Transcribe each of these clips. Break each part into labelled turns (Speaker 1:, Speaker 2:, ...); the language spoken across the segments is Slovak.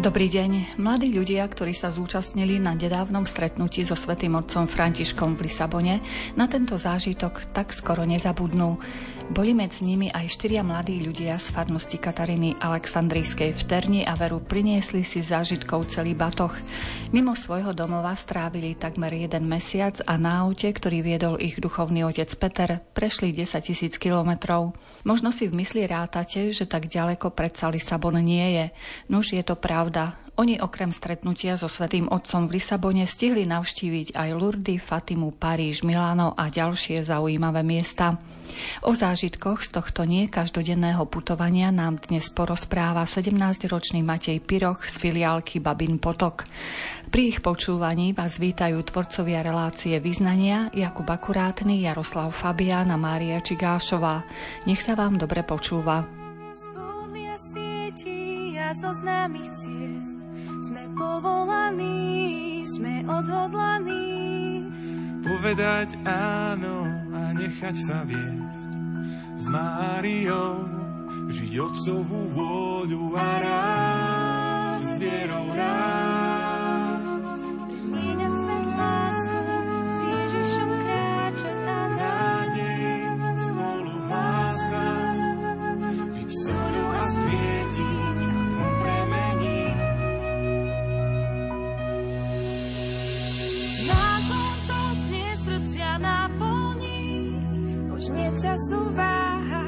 Speaker 1: Dobrý deň. Mladí ľudia, ktorí sa zúčastnili na nedávnom stretnutí so svätým otcom Františkom v Lisabone, na tento zážitok tak skoro nezabudnú. Boli medzi nimi aj štyria mladí ľudia z farnosti Kataríny Aleksandrijskej v Terni a veru priniesli si zážitkov celý batoch. Mimo svojho domova strávili takmer jeden mesiac a na aute, ktorý viedol ich duchovný otec Peter, prešli 10 tisíc kilometrov. Možno si v mysli rátate, že tak ďaleko predsa Lisabon nie je. Nuž je to pravda. Oni okrem stretnutia so Svetým Otcom v Lisabone stihli navštíviť aj Lurdy, Fatimu, Paríž, Miláno a ďalšie zaujímavé miesta. O zážitkoch z tohto nie každodenného putovania nám dnes porozpráva 17-ročný Matej Piroch z filiálky Babin Potok. Pri ich počúvaní vás vítajú tvorcovia relácie Vyznania Jakub Akurátny, Jaroslav Fabián a Mária Čigášová. Nech sa vám dobre počúva
Speaker 2: zo známych ciest. Sme povolaní, sme odhodlaní.
Speaker 3: Povedať áno a nechať sa viesť. S Máriou žiť otcovú vôľu a rád s vierou rád.
Speaker 2: Premieňať svet lásku, s Ježišom kráčať a nádej spolu hlásať. Byť soľu a svietiť času váhať,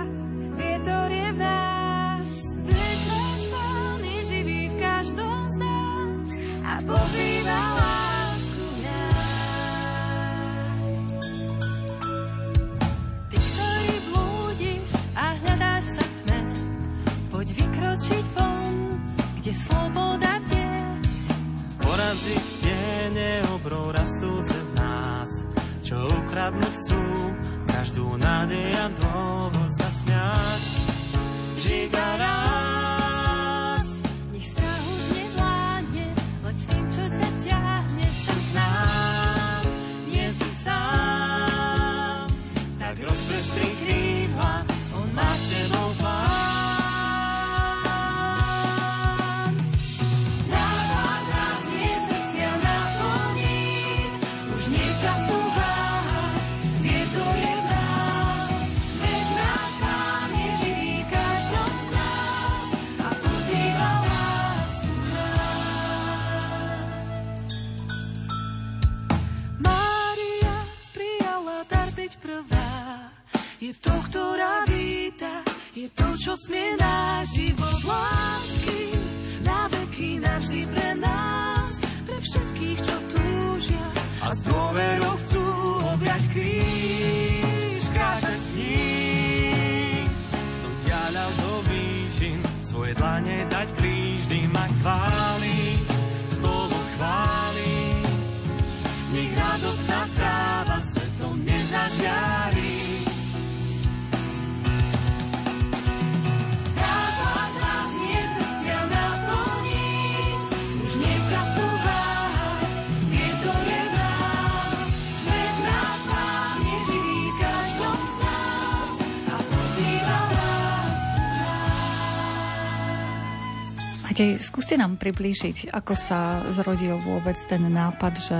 Speaker 1: Matej, skúste nám priblížiť, ako sa zrodil vôbec ten nápad, že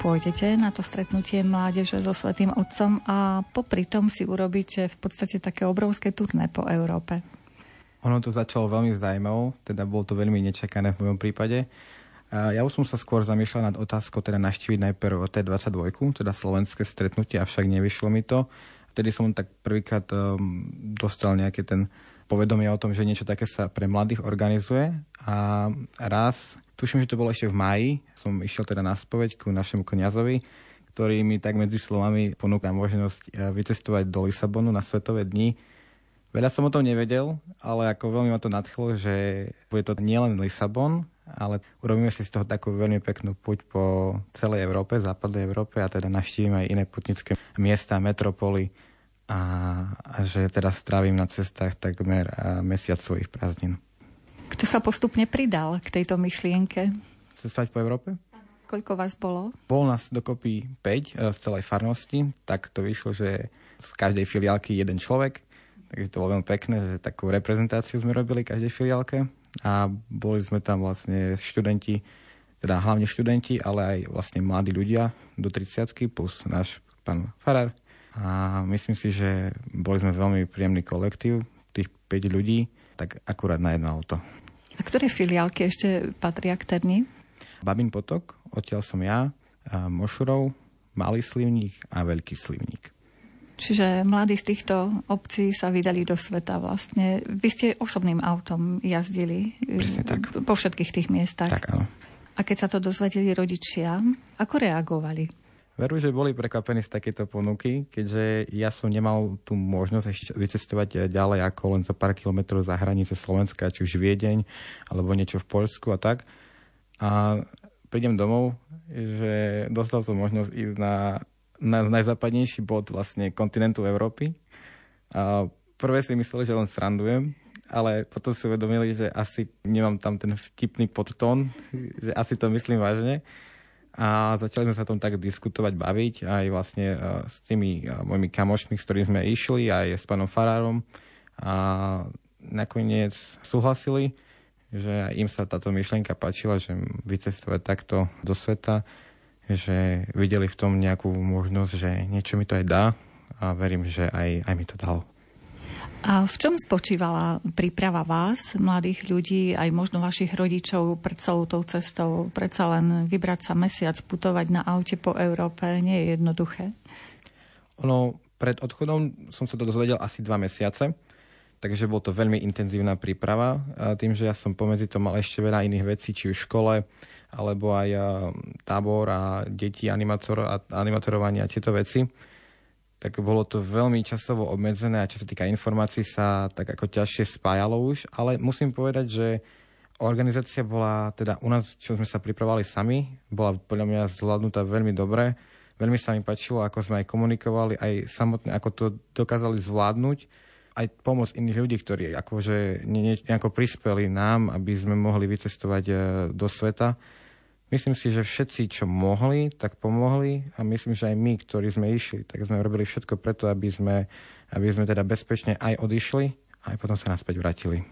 Speaker 1: pôjdete na to stretnutie mládeže so Svetým Otcom a popri tom si urobíte v podstate také obrovské turné po Európe.
Speaker 4: Ono to začalo veľmi zaujímavé, teda bolo to veľmi nečakané v mojom prípade. Ja už som sa skôr zamýšľal nad otázkou teda naštíviť najprv T22, teda slovenské stretnutie, avšak nevyšlo mi to. Vtedy som tak prvýkrát um, dostal nejaký ten povedomie o tom, že niečo také sa pre mladých organizuje a raz, tuším, že to bolo ešte v maji, som išiel teda na spoveď ku našemu kniazovi, ktorý mi tak medzi slovami ponúka možnosť eh, vycestovať do Lisabonu na Svetové dni. Veľa som o tom nevedel, ale ako veľmi ma to nadchlo, že bude to nielen Lisabon, ale urobíme si z toho takú veľmi peknú puť po celej Európe, západnej Európe a teda naštívime aj iné putnické miesta, metropoly, a, a že teda strávim na cestách takmer mesiac svojich prázdnin.
Speaker 1: Kto sa postupne pridal k tejto myšlienke?
Speaker 4: Cestovať po Európe?
Speaker 1: Koľko vás bolo?
Speaker 4: Bolo nás dokopy 5 e, v celej farnosti, tak to vyšlo, že z každej filiálky jeden človek, takže to bolo veľmi pekné, že takú reprezentáciu sme robili každej filiálke. a boli sme tam vlastne študenti, teda hlavne študenti, ale aj vlastne mladí ľudia do 30 plus náš pán Farar. A myslím si, že boli sme veľmi príjemný kolektív, tých 5 ľudí, tak akurát na jedno auto.
Speaker 1: A ktoré filiálky ešte patria k Terni?
Speaker 4: Babin potok, odtiaľ som ja, Mošurov, Malý slivník a Veľký slivník.
Speaker 1: Čiže mladí z týchto obcí sa vydali do sveta vlastne. Vy ste osobným autom jazdili
Speaker 4: Presne tak.
Speaker 1: po všetkých tých miestach.
Speaker 4: Tak áno.
Speaker 1: A keď sa to dozvedeli rodičia, ako reagovali?
Speaker 4: Veru, že boli prekvapení z takéto ponuky, keďže ja som nemal tú možnosť ešte vycestovať ďalej ako len za pár kilometrov za hranice Slovenska, či už Viedeň, alebo niečo v Poľsku a tak. A prídem domov, že dostal som možnosť ísť na na najzápadnejší bod vlastne kontinentu Európy. A prvé si mysleli, že len srandujem, ale potom si uvedomili, že asi nemám tam ten vtipný podtón, že asi to myslím vážne. A začali sme sa tom tak diskutovať, baviť aj vlastne e, s tými e, mojimi kamošmi, s ktorými sme išli, aj s pánom Farárom. A nakoniec súhlasili, že im sa táto myšlienka páčila, že vycestovať takto do sveta že videli v tom nejakú možnosť, že niečo mi to aj dá a verím, že aj, aj mi to dalo.
Speaker 1: A v čom spočívala príprava vás, mladých ľudí, aj možno vašich rodičov pred celou tou cestou? Predsa len vybrať sa mesiac, putovať na aute po Európe nie je jednoduché.
Speaker 4: Ono, pred odchodom som sa to dozvedel asi dva mesiace, takže bol to veľmi intenzívna príprava. A tým, že ja som pomedzi to mal ešte veľa iných vecí, či v škole, alebo aj tábor a deti animator, a a tieto veci, tak bolo to veľmi časovo obmedzené a čo sa týka informácií sa tak ako ťažšie spájalo už, ale musím povedať, že organizácia bola, teda u nás, čo sme sa pripravovali sami, bola podľa mňa zvládnutá veľmi dobre. Veľmi sa mi páčilo, ako sme aj komunikovali, aj samotné, ako to dokázali zvládnuť aj pomoc iných ľudí, ktorí akože nejako prispeli nám, aby sme mohli vycestovať e, do sveta. Myslím si, že všetci, čo mohli, tak pomohli a myslím, že aj my, ktorí sme išli, tak sme robili všetko preto, aby sme, aby sme teda bezpečne aj odišli a aj potom sa naspäť vrátili.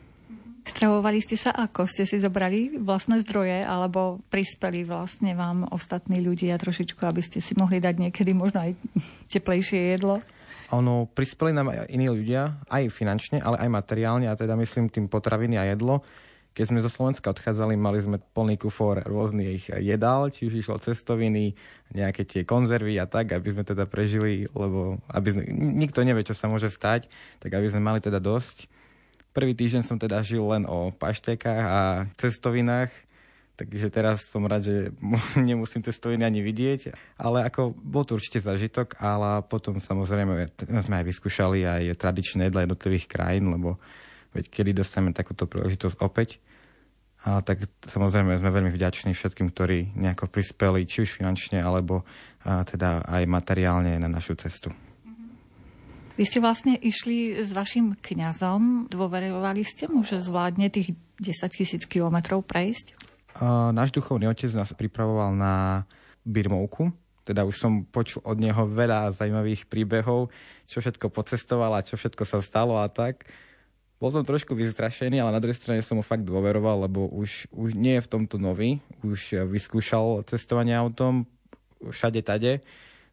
Speaker 1: Stravovali ste sa ako? Ste si zobrali vlastné zdroje alebo prispeli vlastne vám ostatní ľudia trošičku, aby ste si mohli dať niekedy možno aj teplejšie jedlo?
Speaker 4: Ono, prispeli nám aj iní ľudia, aj finančne, ale aj materiálne, a teda myslím tým potraviny a jedlo. Keď sme zo Slovenska odchádzali, mali sme plný kufor rôznych jedál, či už išlo cestoviny, nejaké tie konzervy a tak, aby sme teda prežili, lebo aby sme, nikto nevie, čo sa môže stať, tak aby sme mali teda dosť. Prvý týždeň som teda žil len o paštekách a cestovinách, takže teraz som rád, že nemusím cestoviny ani vidieť, ale ako bol to určite zažitok, ale potom samozrejme sme aj vyskúšali aj tradičné jedla jednotlivých krajín, lebo veď kedy dostaneme takúto príležitosť opäť. A tak samozrejme sme veľmi vďační všetkým, ktorí nejako prispeli, či už finančne, alebo a teda aj materiálne na našu cestu.
Speaker 1: Vy ste vlastne išli s vašim kňazom, dôverovali ste mu, že zvládne tých 10 tisíc kilometrov prejsť?
Speaker 4: Náš duchovný otec nás pripravoval na Birmovku, teda už som počul od neho veľa zaujímavých príbehov, čo všetko pocestoval a čo všetko sa stalo a tak. Bol som trošku vystrašený, ale na druhej strane som mu fakt dôveroval, lebo už, už nie je v tomto nový, už vyskúšal cestovanie autom všade tade,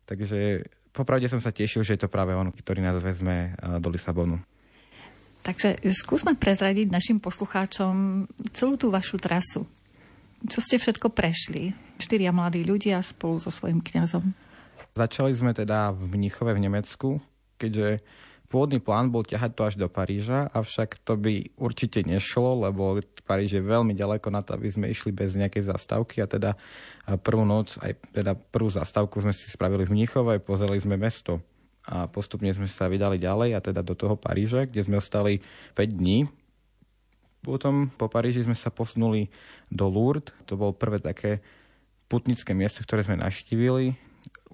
Speaker 4: takže popravde som sa tešil, že je to práve on, ktorý nás vezme do Lisabonu.
Speaker 1: Takže skúsme prezradiť našim poslucháčom celú tú vašu trasu. Čo ste všetko prešli? Štyria mladí ľudia spolu so svojím kňazom.
Speaker 4: Začali sme teda v Mnichove v Nemecku, keďže Pôvodný plán bol ťahať to až do Paríža, avšak to by určite nešlo, lebo Paríž je veľmi ďaleko na to, aby sme išli bez nejakej zastávky. A teda prvú noc, aj teda prvú zastávku sme si spravili v Mníchove, pozreli sme mesto a postupne sme sa vydali ďalej a teda do toho Paríža, kde sme ostali 5 dní. Potom po Paríži sme sa posunuli do Lourdes, to bolo prvé také putnické miesto, ktoré sme naštívili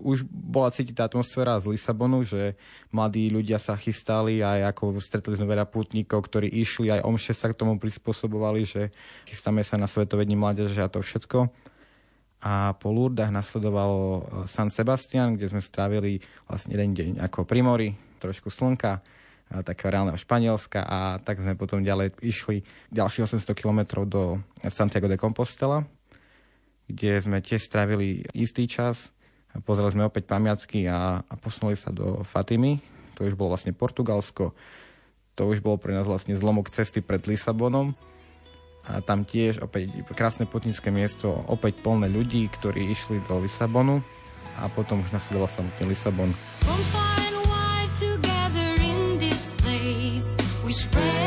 Speaker 4: už bola cítiť tá atmosféra z Lisabonu, že mladí ľudia sa chystali aj ako stretli sme veľa pútnikov, ktorí išli, aj omše sa k tomu prispôsobovali, že chystáme sa na Svetové dni mládeže a to všetko. A po Lurdách nasledovalo e, San Sebastian, kde sme strávili vlastne jeden deň ako pri mori, trošku slnka, takého reálneho Španielska a tak sme potom ďalej išli ďalších 800 km do Santiago de Compostela, kde sme tiež strávili istý čas. Pozreli sme opäť pamiatky a, a posunuli sa do Fatimy. To už bolo vlastne Portugalsko. To už bolo pre nás vlastne zlomok cesty pred Lisabonom. A tam tiež opäť krásne putnické miesto, opäť plné ľudí, ktorí išli do Lisabonu a potom už nasledoval samotný Lisabon. we spread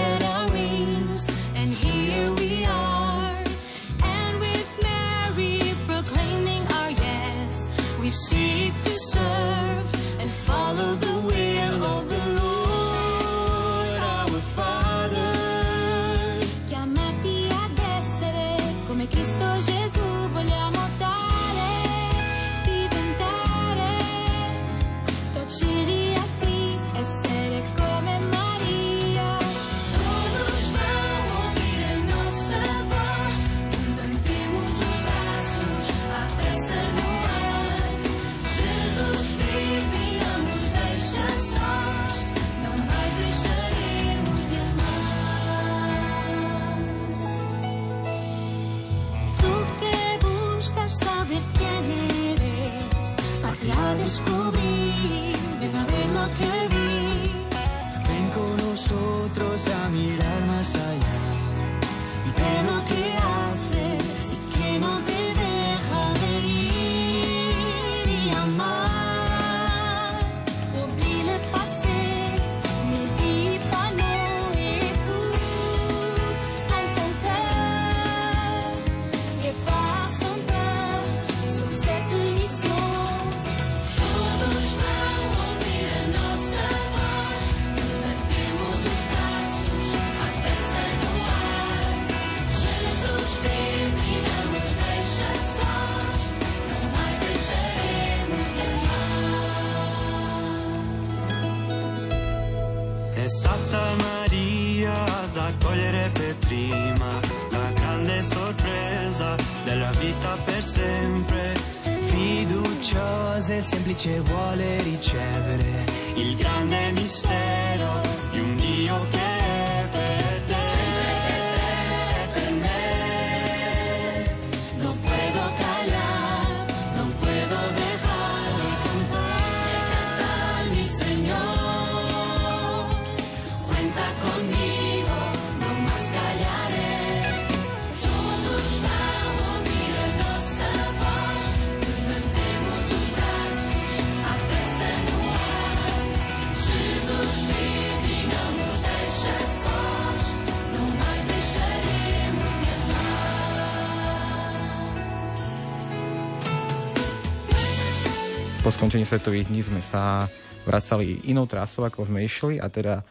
Speaker 4: Po skončení svetových dní sme sa vracali inou trasou, ako sme išli a teda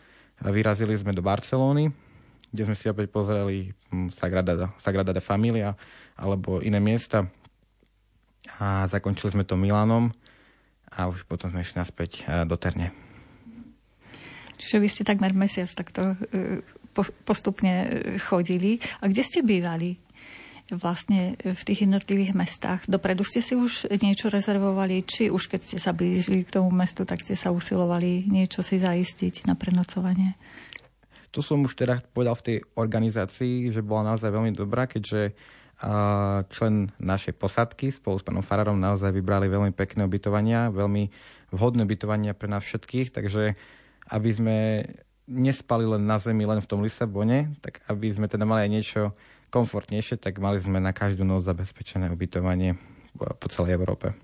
Speaker 4: vyrazili sme do Barcelóny, kde sme si opäť pozreli hm, Sagrada, Sagrada de Familia alebo iné miesta a zakončili sme to Milanom a už potom sme išli naspäť eh, do Terne.
Speaker 1: Čiže vy ste takmer mesiac takto e, po- postupne e, chodili. A kde ste bývali? Vlastne v tých jednotlivých mestách. Dopredu ste si už niečo rezervovali, či už keď ste sa blížili k tomu mestu, tak ste sa usilovali niečo si zaistiť na prenocovanie?
Speaker 4: Tu som už teda povedal v tej organizácii, že bola naozaj veľmi dobrá, keďže člen našej posadky spolu s pánom Fararom naozaj vybrali veľmi pekné ubytovania, veľmi vhodné ubytovania pre nás všetkých, takže aby sme nespali len na zemi, len v tom Lisabone, tak aby sme teda mali aj niečo komfortnejšie, tak mali sme na každú noc zabezpečené ubytovanie po celej Európe.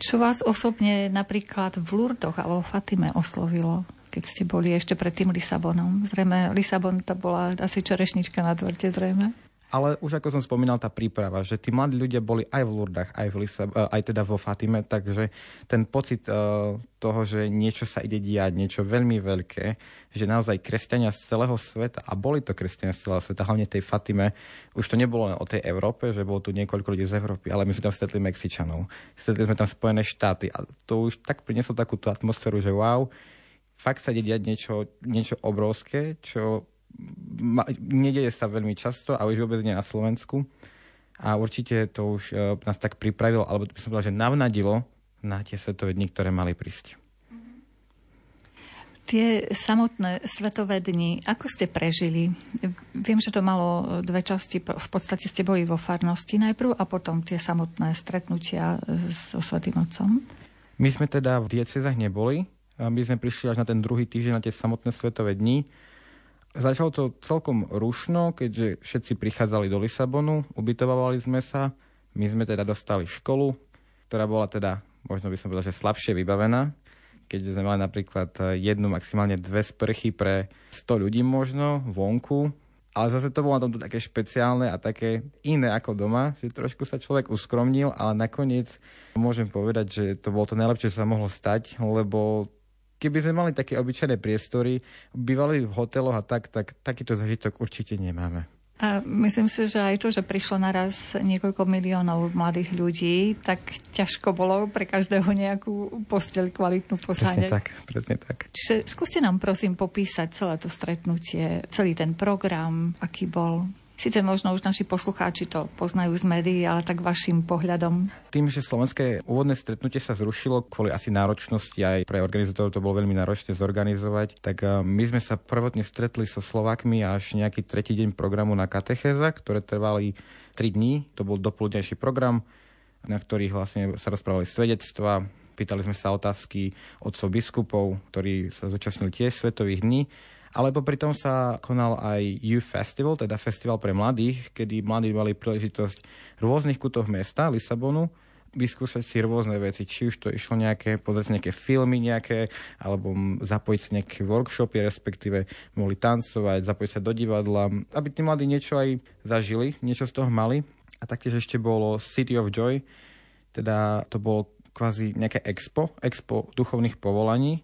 Speaker 1: Čo vás osobne napríklad v Lurdoch a vo Fatime oslovilo, keď ste boli ešte pred tým Lisabonom? Zrejme Lisabon to bola asi čerešnička na dvorte, zrejme.
Speaker 4: Ale už ako som spomínal, tá príprava, že tí mladí ľudia boli aj v Lurdách, aj, v Lisab- eh, aj teda vo Fatime, takže ten pocit uh, toho, že niečo sa ide diať, niečo veľmi veľké, že naozaj kresťania z celého sveta, a boli to kresťania z celého sveta, hlavne tej Fatime, už to nebolo len o tej Európe, že bolo tu niekoľko ľudí z Európy, ale my sme tam stretli Mexičanov, stretli sme tam Spojené štáty a to už tak prinieslo takú tú atmosféru, že wow, fakt sa ide diať niečo, niečo obrovské, čo ma, nedeje sa veľmi často a už vôbec nie na Slovensku. A určite to už uh, nás tak pripravilo, alebo by som povedal, že navnadilo na tie svetové dni, ktoré mali prísť.
Speaker 1: Tie samotné svetové dni, ako ste prežili? Viem, že to malo dve časti. V podstate ste boli vo farnosti najprv a potom tie samotné stretnutia so Svetým Otcom.
Speaker 4: My sme teda v diecezách neboli. My sme prišli až na ten druhý týždeň na tie samotné svetové dni. Začalo to celkom rušno, keďže všetci prichádzali do Lisabonu, ubytovali sme sa. My sme teda dostali školu, ktorá bola teda, možno by som povedal, že slabšie vybavená keď sme mali napríklad eh, jednu, maximálne dve sprchy pre 100 ľudí možno vonku, ale zase to bolo na tomto také špeciálne a také iné ako doma, že trošku sa človek uskromnil, ale nakoniec môžem povedať, že to bolo to najlepšie, čo sa mohlo stať, lebo keby sme mali také obyčajné priestory, bývali v hoteloch a tak, tak takýto zažitok určite nemáme.
Speaker 1: A myslím si, že aj to, že prišlo naraz niekoľko miliónov mladých ľudí, tak ťažko bolo pre každého nejakú posteľ kvalitnú posáňať.
Speaker 4: Presne tak, presne tak.
Speaker 1: Čiže skúste nám prosím popísať celé to stretnutie, celý ten program, aký bol. Sice možno už naši poslucháči to poznajú z médií, ale tak vašim pohľadom.
Speaker 4: Tým, že slovenské úvodné stretnutie sa zrušilo kvôli asi náročnosti, aj pre organizátorov to bolo veľmi náročné zorganizovať, tak eh, my sme sa prvotne stretli so Slovákmi až nejaký tretí deň programu na katechéza, ktoré trvali 3 dní. To bol dopoludnejší program, na ktorých vlastne sa rozprávali svedectva, pýtali sme sa otázky otcov biskupov, ktorí sa zúčastnili tiež svetových dní ale popri sa konal aj Youth Festival, teda festival pre mladých, kedy mladí mali príležitosť v rôznych kútoch mesta, Lisabonu, vyskúšať si rôzne veci, či už to išlo nejaké, pozrieť nejaké filmy nejaké, alebo zapojiť sa nejaké workshopy, respektíve mohli tancovať, zapojiť sa do divadla, aby tí mladí niečo aj zažili, niečo z toho mali. A taktiež ešte bolo City of Joy, teda to bolo kvázi nejaké expo, expo duchovných povolaní,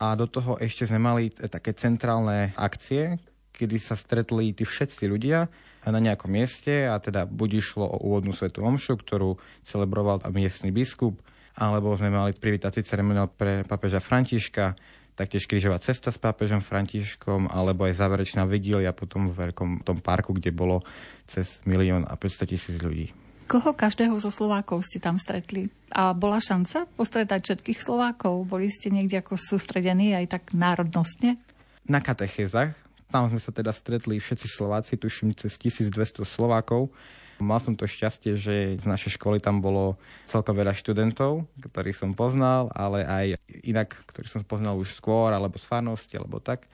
Speaker 4: a do toho ešte sme mali také centrálne akcie, kedy sa stretli tí všetci ľudia na nejakom mieste a teda buď išlo o úvodnú svetu omšu, ktorú celebroval miestny biskup, alebo sme mali privítací ceremoniál pre papeža Františka, taktiež krížová cesta s pápežom Františkom, alebo aj záverečná vigília potom v veľkom tom parku, kde bolo cez milión a 500 tisíc ľudí.
Speaker 1: Koho každého zo Slovákov ste tam stretli? A bola šanca postretať všetkých Slovákov? Boli ste niekde ako sústredení aj tak národnostne?
Speaker 4: Na katechézach. Tam sme sa teda stretli všetci Slováci, tuším cez 1200 Slovákov. Mal som to šťastie, že z našej školy tam bolo celkom veľa študentov, ktorých som poznal, ale aj inak, ktorých som poznal už skôr, alebo z farnosti, alebo tak.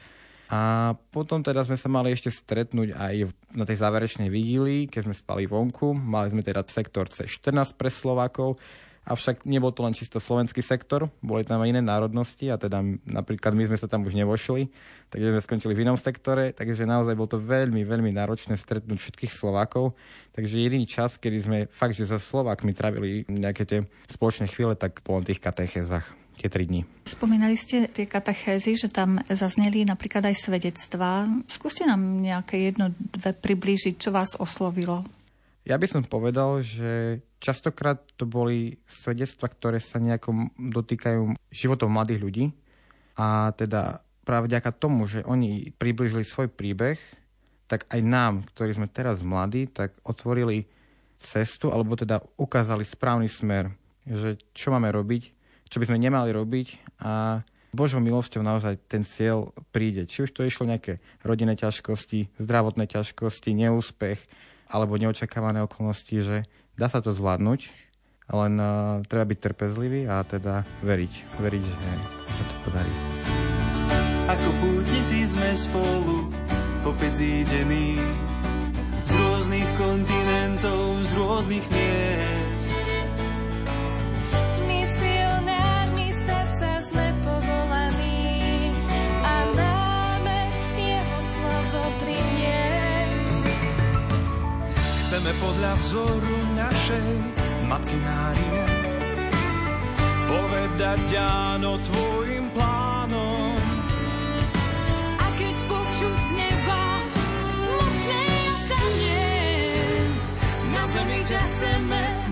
Speaker 4: A potom teda sme sa mali ešte stretnúť aj na tej záverečnej vigílii, keď sme spali vonku. Mali sme teda sektor C14 pre Slovákov, avšak nebol to len čisto slovenský sektor, boli tam aj iné národnosti a teda napríklad my sme sa tam už nevošli, takže sme skončili v inom sektore, takže naozaj bol to veľmi, veľmi náročné stretnúť všetkých Slovákov. Takže jediný čas, kedy sme fakt, že so Slovákmi trávili nejaké tie spoločné chvíle, tak po tých katechézach tie tri dni.
Speaker 1: Spomínali ste tie katechézy, že tam zazneli napríklad aj svedectvá. Skúste nám nejaké jedno, dve priblížiť, čo vás oslovilo.
Speaker 4: Ja by som povedal, že častokrát to boli svedectva, ktoré sa nejako dotýkajú životov mladých ľudí. A teda práve vďaka tomu, že oni priblížili svoj príbeh, tak aj nám, ktorí sme teraz mladí, tak otvorili cestu, alebo teda ukázali správny smer, že čo máme robiť, čo by sme nemali robiť a Božou milosťou naozaj ten cieľ príde. Či už to išlo nejaké rodinné ťažkosti, zdravotné ťažkosti, neúspech alebo neočakávané okolnosti, že dá sa to zvládnuť, len uh, treba byť trpezlivý a teda veriť. Veriť, že sa to podarí.
Speaker 3: Ako pútnici sme spolu opäť zídení z rôznych kontinentov, z rôznych miest Chceme podľa vzoru našej Matky Márie povedať áno tvojim plánom.
Speaker 2: A keď počuť z neba mocné jasanie, na zemi ťa chceme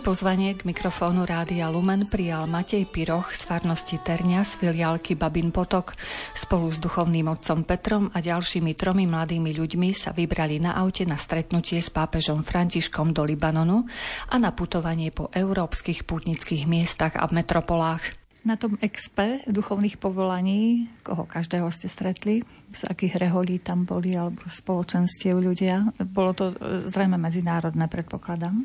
Speaker 1: Pozvanie k mikrofónu Rádia Lumen prijal Matej Piroch z farnosti Ternia z filiálky Babin Potok. Spolu s duchovným otcom Petrom a ďalšími tromi mladými ľuďmi sa vybrali na aute na stretnutie s pápežom Františkom do Libanonu a na putovanie po európskych pútnických miestach a metropolách. Na tom expe duchovných povolaní, koho každého ste stretli, z akých reholí tam boli, alebo spoločenstiev ľudia, bolo to e, zrejme medzinárodné, predpokladám?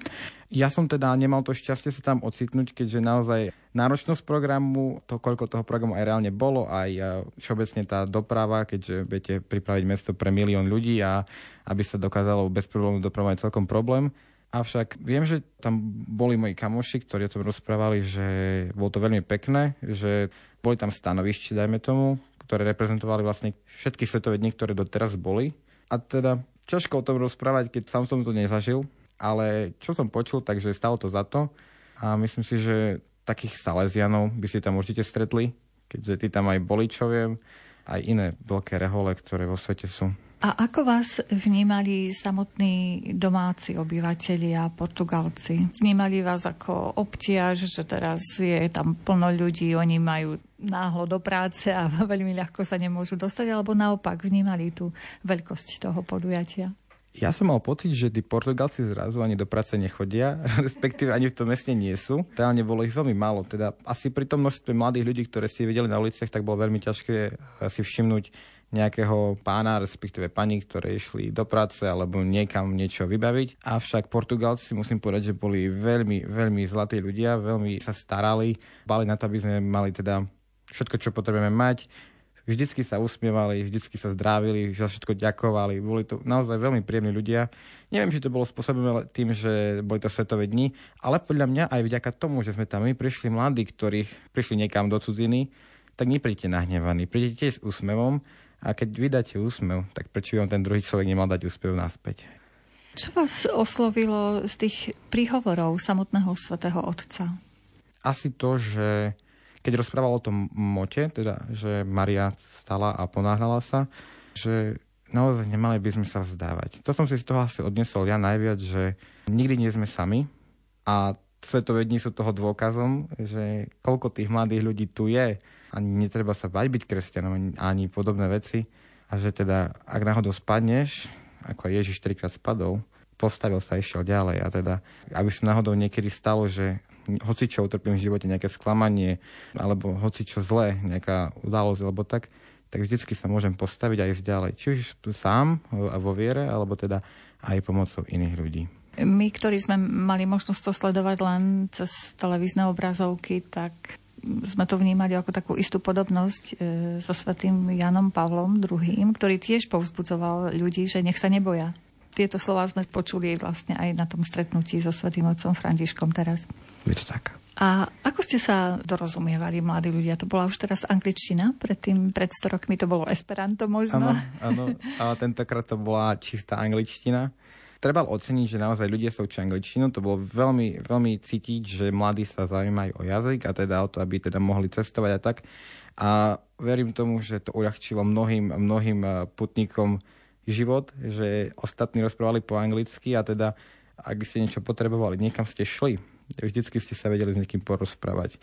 Speaker 4: Ja som teda nemal to šťastie sa tam ocitnúť, keďže naozaj náročnosť programu, to koľko toho programu aj reálne bolo, aj e, všeobecne tá doprava, keďže budete pripraviť mesto pre milión ľudí a aby sa dokázalo bez problémov dopravať celkom problém, Avšak viem, že tam boli moji kamoši, ktorí o tom rozprávali, že bolo to veľmi pekné, že boli tam stanovišti, dajme tomu, ktoré reprezentovali vlastne všetky svetové dni, ktoré doteraz boli. A teda ťažko o tom rozprávať, keď sám som to nezažil, ale čo som počul, takže stalo to za to. A myslím si, že takých Salesianov by si tam určite stretli, keďže tí tam aj boli, čo viem, aj iné veľké rehole, ktoré vo svete sú.
Speaker 1: A ako vás vnímali samotní domáci obyvateľia, Portugalci? Vnímali vás ako obtiaž, že teraz je tam plno ľudí, oni majú náhlo do práce a veľmi ľahko sa nemôžu dostať, alebo naopak vnímali tú veľkosť toho podujatia?
Speaker 4: Ja som mal pocit, že tí Portugalci zrazu ani do práce nechodia, respektíve ani v tom meste nie sú. Reálne bolo ich veľmi málo. Teda asi pri tom množstve mladých ľudí, ktoré ste videli na uliciach, tak bolo veľmi ťažké si všimnúť nejakého pána, respektíve pani, ktoré išli do práce alebo niekam niečo vybaviť. Avšak Portugalci, musím povedať, že boli veľmi, veľmi zlatí ľudia, veľmi sa starali, bali na to, aby sme mali teda všetko, čo potrebujeme mať. Vždycky sa usmievali, vždycky sa zdravili, za všetko ďakovali. Boli to naozaj veľmi príjemní ľudia. Neviem, či to bolo spôsobené tým, že boli to svetové dni, ale podľa mňa aj vďaka tomu, že sme tam my prišli mladí, ktorí prišli niekam do cudziny, tak nepríďte nahnevaní, príďte s úsmevom a keď vydáte úsmev, tak prečo by vám ten druhý človek nemal dať úsmev naspäť?
Speaker 1: Čo vás oslovilo z tých príhovorov samotného svätého Otca?
Speaker 4: Asi to, že keď rozprával o tom mote, teda, že Maria stala a ponáhľala sa, že naozaj nemali by sme sa vzdávať. To som si z toho asi odnesol ja najviac, že nikdy nie sme sami a svetové dni sú toho dôkazom, že koľko tých mladých ľudí tu je, ani netreba sa bať byť kresťanom, ani podobné veci. A že teda, ak náhodou spadneš, ako Ježiš trikrát spadol, postavil sa, išiel ďalej. A teda, aby sa náhodou niekedy stalo, že hoci čo utrpím v živote, nejaké sklamanie, alebo hoci čo zlé, nejaká udalosť, alebo tak, tak vždycky sa môžem postaviť a ísť ďalej. Či už sám a vo viere, alebo teda aj pomocou iných ľudí.
Speaker 1: My, ktorí sme mali možnosť to sledovať len cez televízne obrazovky, tak sme to vnímali ako takú istú podobnosť e, so svetým Janom Pavlom II, ktorý tiež povzbudzoval ľudí, že nech sa neboja. Tieto slova sme počuli vlastne aj na tom stretnutí so svetým otcom Františkom teraz.
Speaker 4: Je to tak.
Speaker 1: A ako ste sa dorozumievali, mladí ľudia? To bola už teraz angličtina, predtým, pred 100 rokmi to bolo esperanto možno?
Speaker 4: Áno, áno, ale tentokrát to bola čistá angličtina treba oceniť, že naozaj ľudia sa učia angličtinu. To bolo veľmi, veľmi cítiť, že mladí sa zaujímajú o jazyk a teda o to, aby teda mohli cestovať a tak. A verím tomu, že to uľahčilo mnohým, mnohým eh, putníkom život, že ostatní rozprávali po anglicky a teda ak ste niečo potrebovali, niekam ste šli, vždycky ste sa vedeli s niekým porozprávať.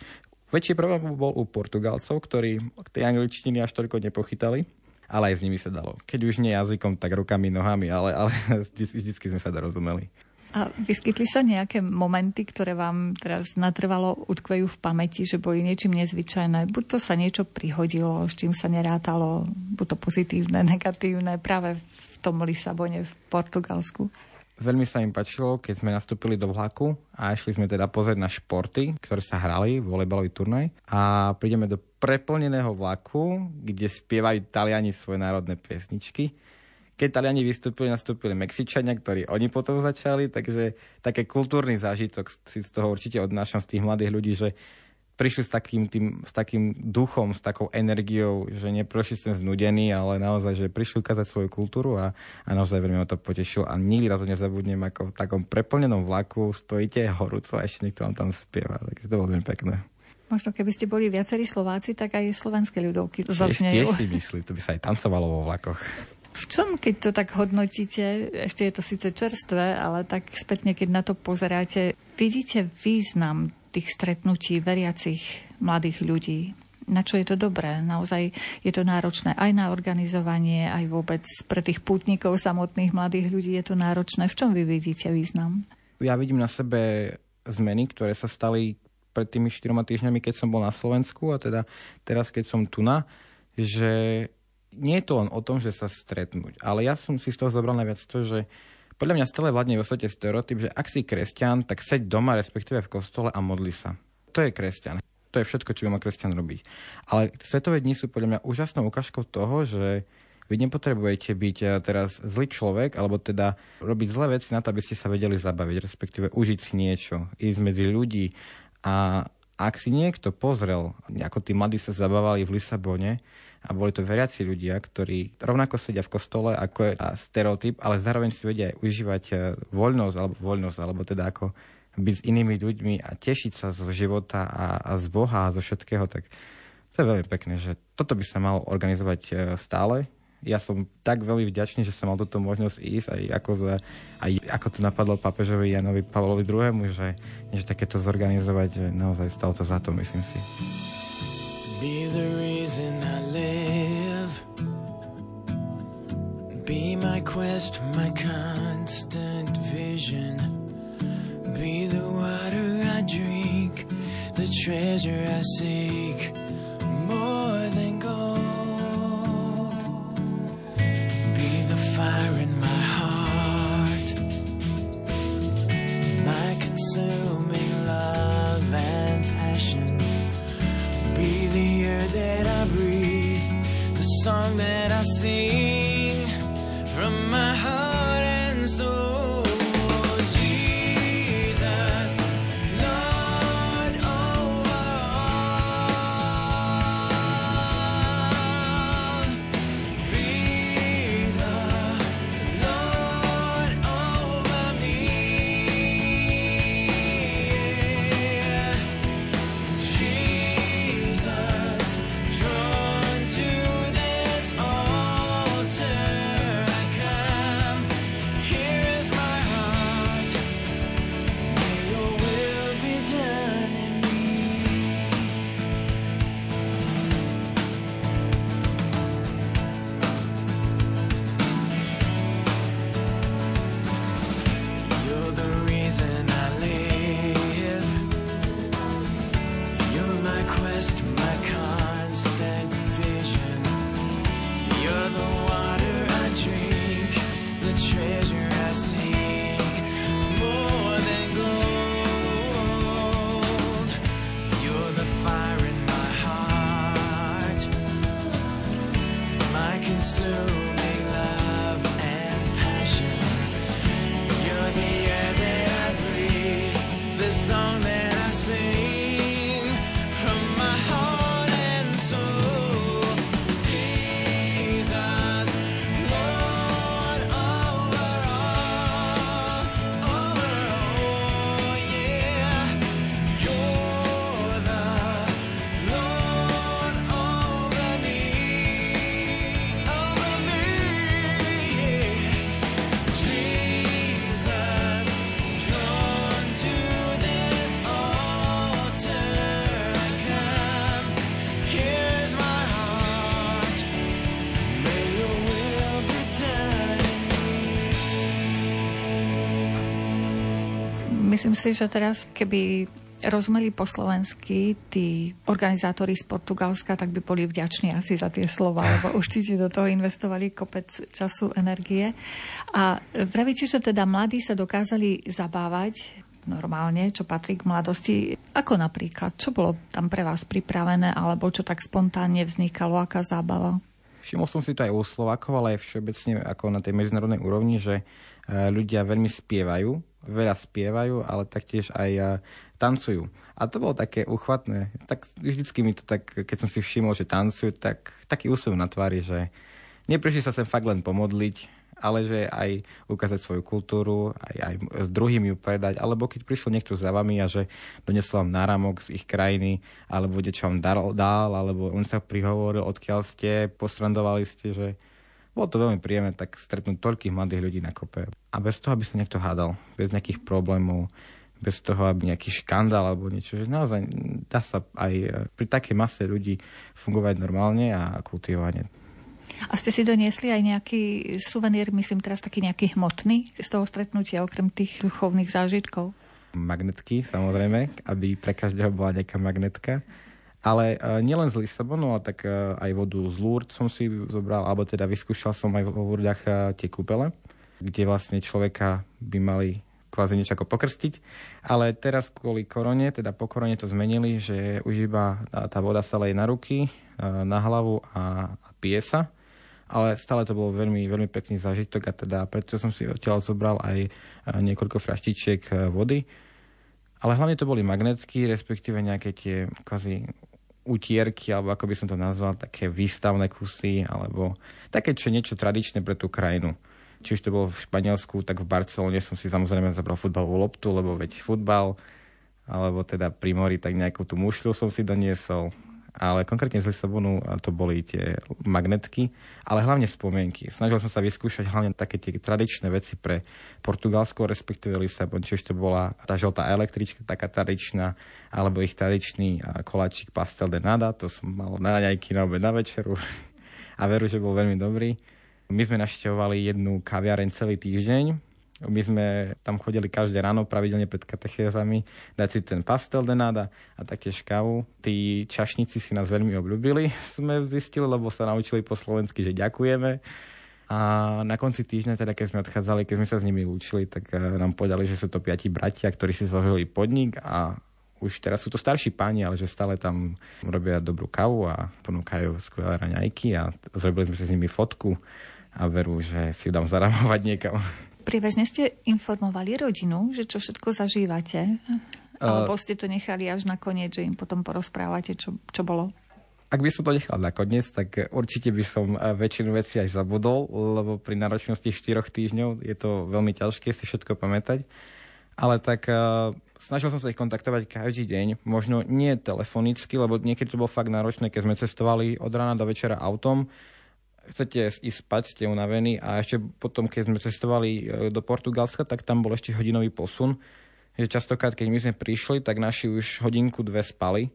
Speaker 4: Väčší problém bol u Portugalcov, ktorí tej angličtiny až toľko nepochytali ale aj s nimi sa dalo. Keď už nie jazykom, tak rukami, nohami, ale, ale vždy, vždycky sme sa dorozumeli.
Speaker 1: A vyskytli sa nejaké momenty, ktoré vám teraz natrvalo utkvejú v pamäti, že boli niečím nezvyčajné? Buď to sa niečo prihodilo, s čím sa nerátalo, buď to pozitívne, negatívne, práve v tom Lisabone, v Portugalsku?
Speaker 4: Veľmi sa im páčilo, keď sme nastúpili do vlaku a išli sme teda pozrieť na športy, ktoré sa hrali, volejbalový turnaj a prídeme do preplneného vlaku, kde spievajú Taliani svoje národné pesničky. Keď Taliani vystúpili, nastúpili Mexičania, ktorí oni potom začali, takže také kultúrny zážitok si z toho určite odnášam z tých mladých ľudí, že prišli s takým, tým, s takým duchom, s takou energiou, že neprošli sem znudení, ale naozaj, že prišli ukázať svoju kultúru a, a naozaj veľmi ma to potešilo a nikdy raz nezabudnem, ako v takom preplnenom vlaku stojíte horúco a ešte niekto vám tam spieva, takže to bolo veľmi pekné.
Speaker 1: Možno keby ste boli viacerí Slováci, tak aj slovenské ľudovky zaznejú.
Speaker 4: Tiež si myslí, to by sa aj tancovalo vo vlakoch.
Speaker 1: V čom, keď to tak hodnotíte, ešte je to síce čerstvé, ale tak spätne, keď na to pozeráte, vidíte význam tých stretnutí veriacich mladých ľudí? Na čo je to dobré? Naozaj je to náročné aj na organizovanie, aj vôbec pre tých pútnikov samotných mladých ľudí je to náročné. V čom vy vidíte význam?
Speaker 5: Ja vidím na sebe zmeny, ktoré sa stali pred tými 4 týždňami, keď som bol na Slovensku a teda teraz, keď som tu na, že nie je to len o tom, že sa stretnúť, ale ja som si z toho zobral najviac to, že podľa mňa stále vládne vo svete stereotyp, že ak si kresťan, tak seď doma, respektíve v kostole a modli sa. To je kresťan. To je všetko, čo by mal kresťan robiť. Ale svetové dni sú podľa mňa úžasnou ukážkou toho, že vy nepotrebujete byť eh, teraz zlý človek, alebo teda robiť zlé veci na to, aby ste sa vedeli zabaviť, respektíve užiť si niečo, ísť medzi ľudí. A ak si niekto pozrel, ako tí mladí sa zabávali v Lisabone, a boli to veriaci ľudia, ktorí rovnako sedia v kostole, ako je stereotyp, ale zároveň si vedia aj užívať e, voľnosť, alebo voľnosť, alebo teda ako byť s inými ľuďmi a tešiť sa z života a, a z Boha a zo všetkého, tak to je veľmi pekné, že toto by sa malo organizovať e, stále. Ja som tak veľmi vďačný, že som mal túto možnosť ísť, aj ako, za, aj ako to napadlo papežovi Janovi Pavlovi II, že, že takéto zorganizovať, že naozaj stalo to za to, myslím si. Be the reason I live. Be my quest, my constant vision. Be the water I drink, the treasure I seek, more than gold. Be the fire in my heart,
Speaker 1: Myslím si, že teraz, keby rozumeli po slovensky tí organizátori z Portugalska, tak by boli vďační asi za tie slova, lebo určite do toho investovali kopec času, energie. A pravíte, že teda mladí sa dokázali zabávať normálne, čo patrí k mladosti. Ako napríklad, čo bolo tam pre vás pripravené, alebo čo tak spontánne vznikalo, aká zábava?
Speaker 5: Všimol som si to aj u Slovákov, ale aj všeobecne ako na tej medzinárodnej úrovni, že e, ľudia veľmi spievajú veľa spievajú, ale taktiež aj eh, tancujú. A to bolo také uchvatné. Tak vždycky mi to tak, keď som si všimol, že tancujú, tak taký úsmev na tvári, že neprišli sa sem fakt len pomodliť, ale že aj ukázať svoju kultúru, aj, aj s druhým ju predať, alebo keď prišiel niekto za vami a že donesol vám náramok z ich krajiny, alebo čo vám dal, dal, alebo on sa prihovoril, odkiaľ ste, posrandovali ste, že
Speaker 4: bolo to veľmi príjemné tak stretnúť toľkých mladých ľudí na kope. A bez toho, aby sa niekto hádal, bez nejakých problémov, bez toho, aby nejaký škandál alebo niečo, že naozaj dá sa aj pri takej mase ľudí fungovať normálne a kultivovane.
Speaker 1: A ste si doniesli aj nejaký suvenír, myslím teraz taký nejaký hmotný z toho stretnutia, okrem tých duchovných zážitkov?
Speaker 4: Magnetky, samozrejme, aby pre každého bola nejaká magnetka. Ale uh, nielen z Lisabonu, ale tak uh, aj vodu z Lourdes som si zobral, alebo teda vyskúšal som aj v Lourdach uh, tie kúpele, kde vlastne človeka by mali kvázi niečo ako pokrstiť. Ale teraz kvôli korone, teda po korone to zmenili, že už iba tá voda sa leje na ruky, na hlavu a, a pije sa. Ale stále to bol veľmi, veľmi pekný zážitok a teda preto som si odtiaľ zobral aj niekoľko fraštičiek vody. Ale hlavne to boli magnetky, respektíve nejaké tie kvázi utierky, alebo ako by som to nazval, také výstavné kusy, alebo také čo niečo tradičné pre tú krajinu. Či už to bolo v Španielsku, tak v Barcelone som si samozrejme zabral futbalovú loptu, lebo veď futbal, alebo teda pri mori, tak nejakú tú mušľu som si doniesol ale konkrétne z Lisabonu to boli tie magnetky, ale hlavne spomienky. Snažil som sa vyskúšať hlavne také tie tradičné veci pre Portugalsko, respektíve Lisabon, či už to bola tá žltá električka, taká tradičná, alebo ich tradičný koláčik pastel de nada, to som mal na raňajky, na obed, na večeru a veru, že bol veľmi dobrý. My sme naštevovali jednu kaviareň celý týždeň, my sme tam chodili každé ráno pravidelne pred katechézami dať si ten pastel de nada a také škávu. Tí čašníci si nás veľmi obľúbili, sme zistili, lebo sa naučili po slovensky, že ďakujeme. A na konci týždňa, teda keď sme odchádzali, keď sme sa s nimi učili, tak eh, nám povedali, že sú to piati bratia, ktorí si zložili podnik a už teraz sú to starší páni, ale že stále tam robia dobrú kávu a ponúkajú skvelé raňajky a zrobili sme si s nimi fotku a veru, že si ju dám zaramovať niekam.
Speaker 1: Priebežne ste informovali rodinu, že čo všetko zažívate? Alebo ste to nechali až na koniec, že im potom porozprávate, čo, čo bolo?
Speaker 4: Ak by som to nechal nakoniec, tak určite by som eh, väčšinu vecí aj zabudol, lebo pri náročnosti 4 týždňov je to veľmi ťažké si všetko pamätať. Ale tak uh, snažil som sa ich kontaktovať každý deň, možno nie telefonicky, lebo niekedy to bolo fakt náročné, keď sme cestovali od rána do večera autom, chcete ísť spať, ste unavení a ešte potom, keď sme cestovali e, do Portugalska, tak tam bol ešte hodinový posun, že častokrát, keď my sme prišli, tak naši už hodinku, dve spali,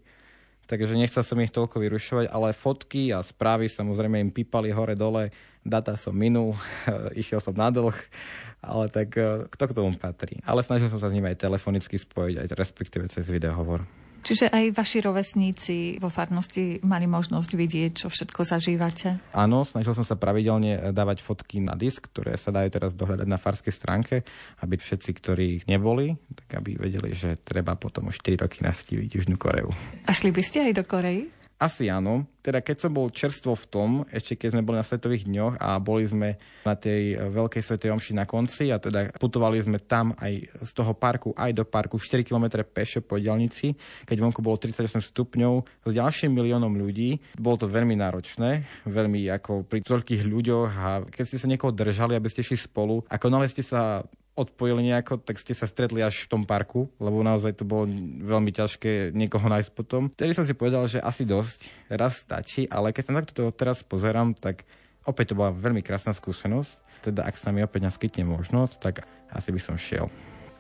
Speaker 4: takže nechcel som ich toľko vyrušovať, ale fotky a správy samozrejme im pípali hore-dole, data som minul, išiel som na dlh, ale tak e, kto k tomu patrí. Ale snažil som sa s nimi aj telefonicky spojiť, aj respektíve cez videohovor.
Speaker 1: Čiže aj vaši rovesníci vo farnosti mali možnosť vidieť, čo všetko zažívate?
Speaker 4: Áno, snažil som sa pravidelne dávať fotky na disk, ktoré sa dajú teraz dohľadať na farskej stránke, aby všetci, ktorí neboli, tak aby vedeli, že treba potom už 4 roky nastiviť Južnú Koreu.
Speaker 1: A šli by ste aj do Korei?
Speaker 4: Asi áno. Teda keď som bol čerstvo v tom, ešte keď sme boli na Svetových dňoch a boli sme na tej veľkej Svetej Omši na konci a teda putovali sme tam aj z toho parku aj do parku 4 km pešo po dielnici, keď vonku bolo 38 stupňov s ďalším miliónom ľudí. Bolo to veľmi náročné, veľmi ako pri toľkých ľuďoch a keď ste sa niekoho držali, aby ste šli spolu, ako náhle ste sa odpojili nejako, tak ste sa stretli až v tom parku, lebo naozaj to bolo veľmi ťažké niekoho nájsť potom. Vtedy som si povedal, že asi dosť, raz stačí, ale keď sa takto teraz pozerám, tak opäť to bola veľmi krásna skúsenosť. Teda ak sa mi opäť naskytne možnosť, tak asi by som šiel.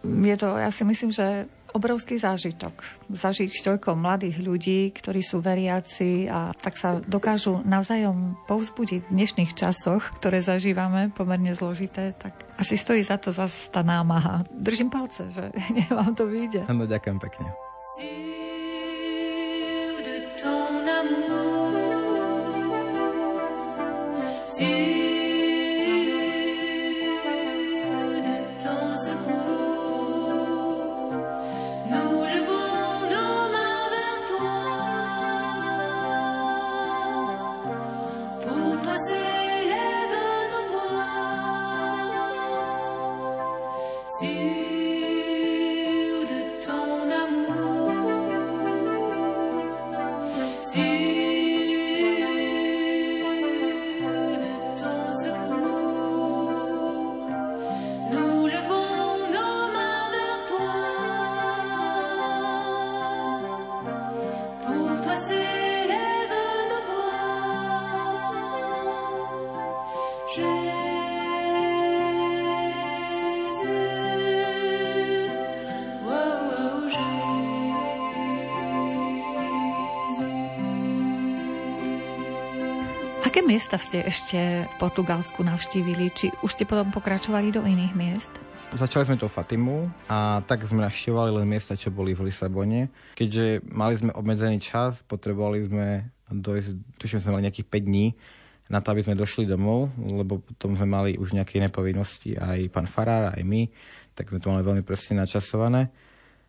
Speaker 1: Je to, ja si myslím, že obrovský zážitok. Zažiť toľko mladých ľudí, ktorí sú veriaci a tak sa dokážu navzájom povzbudiť v dnešných časoch, ktoré zažívame, pomerne zložité, tak asi stojí za to zase tá námaha. Držím palce, že vám to vyjde.
Speaker 4: Áno, ďakujem pekne. Si
Speaker 1: Aké miesta ste ešte v Portugalsku navštívili? Či už ste potom pokračovali do iných miest?
Speaker 4: Začali sme to Fatimu a tak sme navštívali len miesta, čo boli v Lisabone. Keďže mali sme obmedzený čas, potrebovali sme dojsť, tuším sme mali nejakých 5 dní na to, aby sme došli domov, lebo potom sme mali už nejaké iné povinnosti, aj pán Farár, aj my, tak sme to mali veľmi presne načasované.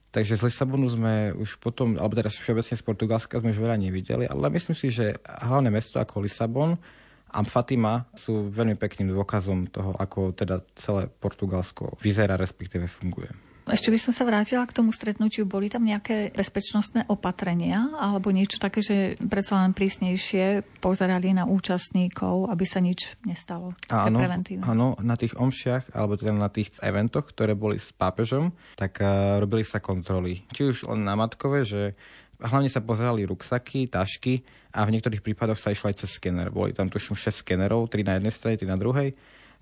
Speaker 4: Takže z Lisabonu sme už potom, alebo teraz všeobecne z Portugalska sme už veľa nevideli, ale myslím si, že hlavné mesto ako Lisabon a Fatima sú veľmi pekným dôkazom toho, ako teda celé Portugalsko vyzerá, respektíve funguje.
Speaker 1: Ešte by som sa vrátila k tomu stretnutiu. Boli tam nejaké bezpečnostné opatrenia alebo niečo také, že predsa len prísnejšie pozerali na účastníkov, aby sa nič nestalo?
Speaker 4: Áno, áno, na tých omšiach alebo teda na tých eventoch, ktoré boli s pápežom, tak uh, robili sa kontroly. Či už len na matkové, že hlavne sa pozerali ruksaky, tašky a v niektorých prípadoch sa išlo aj cez skener. Boli tam tuším 6 skenerov, 3 na jednej strane, 3 na druhej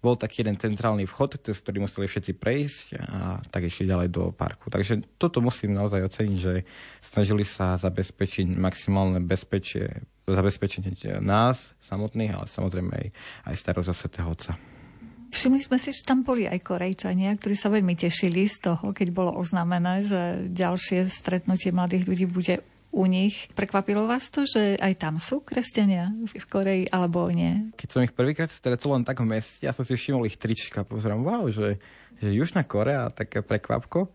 Speaker 4: bol taký jeden centrálny vchod, cez ktorý museli všetci prejsť a tak išli ďalej do parku. Takže toto musím naozaj oceniť, že snažili sa zabezpečiť maximálne bezpečie, zabezpečenie nás samotných, ale samozrejme aj, aj starosť o Svetého Otca.
Speaker 1: Všimli sme si, že tam boli aj Korejčania, ktorí sa veľmi tešili z toho, keď bolo oznámené, že ďalšie stretnutie mladých ľudí bude u nich. Prekvapilo vás to, že aj tam sú kresťania v Koreji, alebo nie?
Speaker 4: Keď som ich prvýkrát stretol len tak v meste, ja som si všimol ich trička, pozerám, wow, že, že Južná Korea, také prekvapko.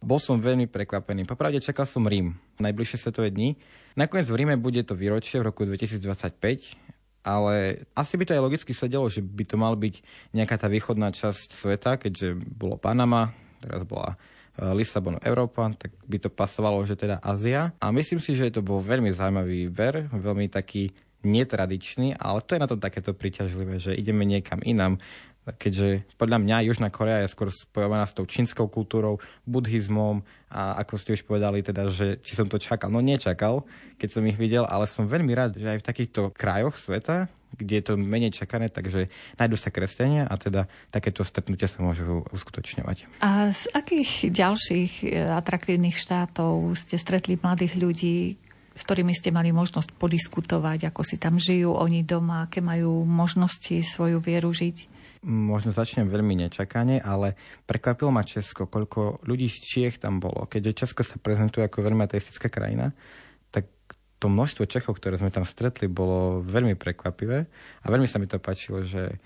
Speaker 4: Bol som veľmi prekvapený. Popravde čakal som Rím, najbližšie svetové dni. Nakoniec v Ríme bude to výročie v roku 2025, ale asi by to aj logicky sedelo, že by to mal byť nejaká tá východná časť sveta, keďže bolo Panama, teraz bola Lisabon Európa, tak by to pasovalo, že teda Ázia. A myslím si, že to bol veľmi zaujímavý ver, veľmi taký netradičný, ale to je na to takéto priťažlivé, že ideme niekam inám keďže podľa mňa Južná Korea je skôr spojovaná s tou čínskou kultúrou, buddhizmom a ako ste už povedali, teda, že či som to čakal. No nečakal, keď som ich videl, ale som veľmi rád, že aj v takýchto krajoch sveta, kde je to menej čakané, takže nájdú sa kresťania a teda takéto stretnutia sa môžu uskutočňovať.
Speaker 1: A z akých ďalších e, atraktívnych štátov ste stretli mladých ľudí, s ktorými ste mali možnosť podiskutovať, ako si tam žijú oni doma, aké majú možnosti svoju vieru žiť?
Speaker 4: možno začnem veľmi nečakane, ale prekvapilo ma Česko, koľko ľudí z Čiech tam bolo. Keďže Česko sa prezentuje ako veľmi ateistická krajina, to množstvo Čechov, ktoré sme tam stretli, bolo veľmi prekvapivé a veľmi sa mi to páčilo, že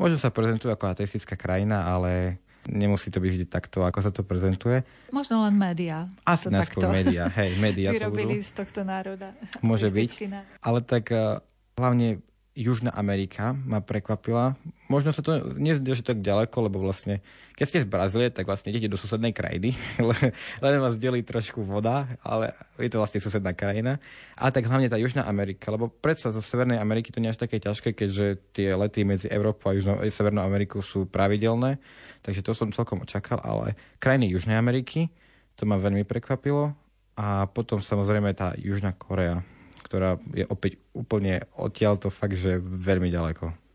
Speaker 4: možno sa prezentujú ako ateistická krajina, ale nemusí to byť vždy takto, ako sa to prezentuje.
Speaker 1: Možno len médiá.
Speaker 4: Asi najskôr médiá, hej, médiá
Speaker 1: Vyrobili z tohto národa.
Speaker 4: Môže byť, národ. ale tak uh, hlavne Južná Amerika ma prekvapila. Možno sa to nezdie, že tak ďaleko, lebo vlastne, keď ste z Brazílie, tak vlastne idete do susednej krajiny, len vás delí trošku voda, ale je to vlastne susedná krajina. A tak hlavne tá Južná Amerika, lebo predsa zo Severnej Ameriky to nie až také ťažké, keďže tie lety medzi Európou a Južnou, Severnou Amerikou sú pravidelné, takže to som celkom očakal, ale krajiny Južnej Ameriky, to ma veľmi prekvapilo. A potom samozrejme tá Južná Korea ktorá je opäť úplne odtiaľto fakt, že veľmi ďaleko.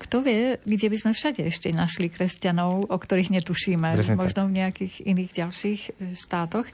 Speaker 1: Kto vie, kde by sme všade ešte našli kresťanov, o ktorých netušíme, Presne možno tak. v nejakých iných ďalších e, štátoch.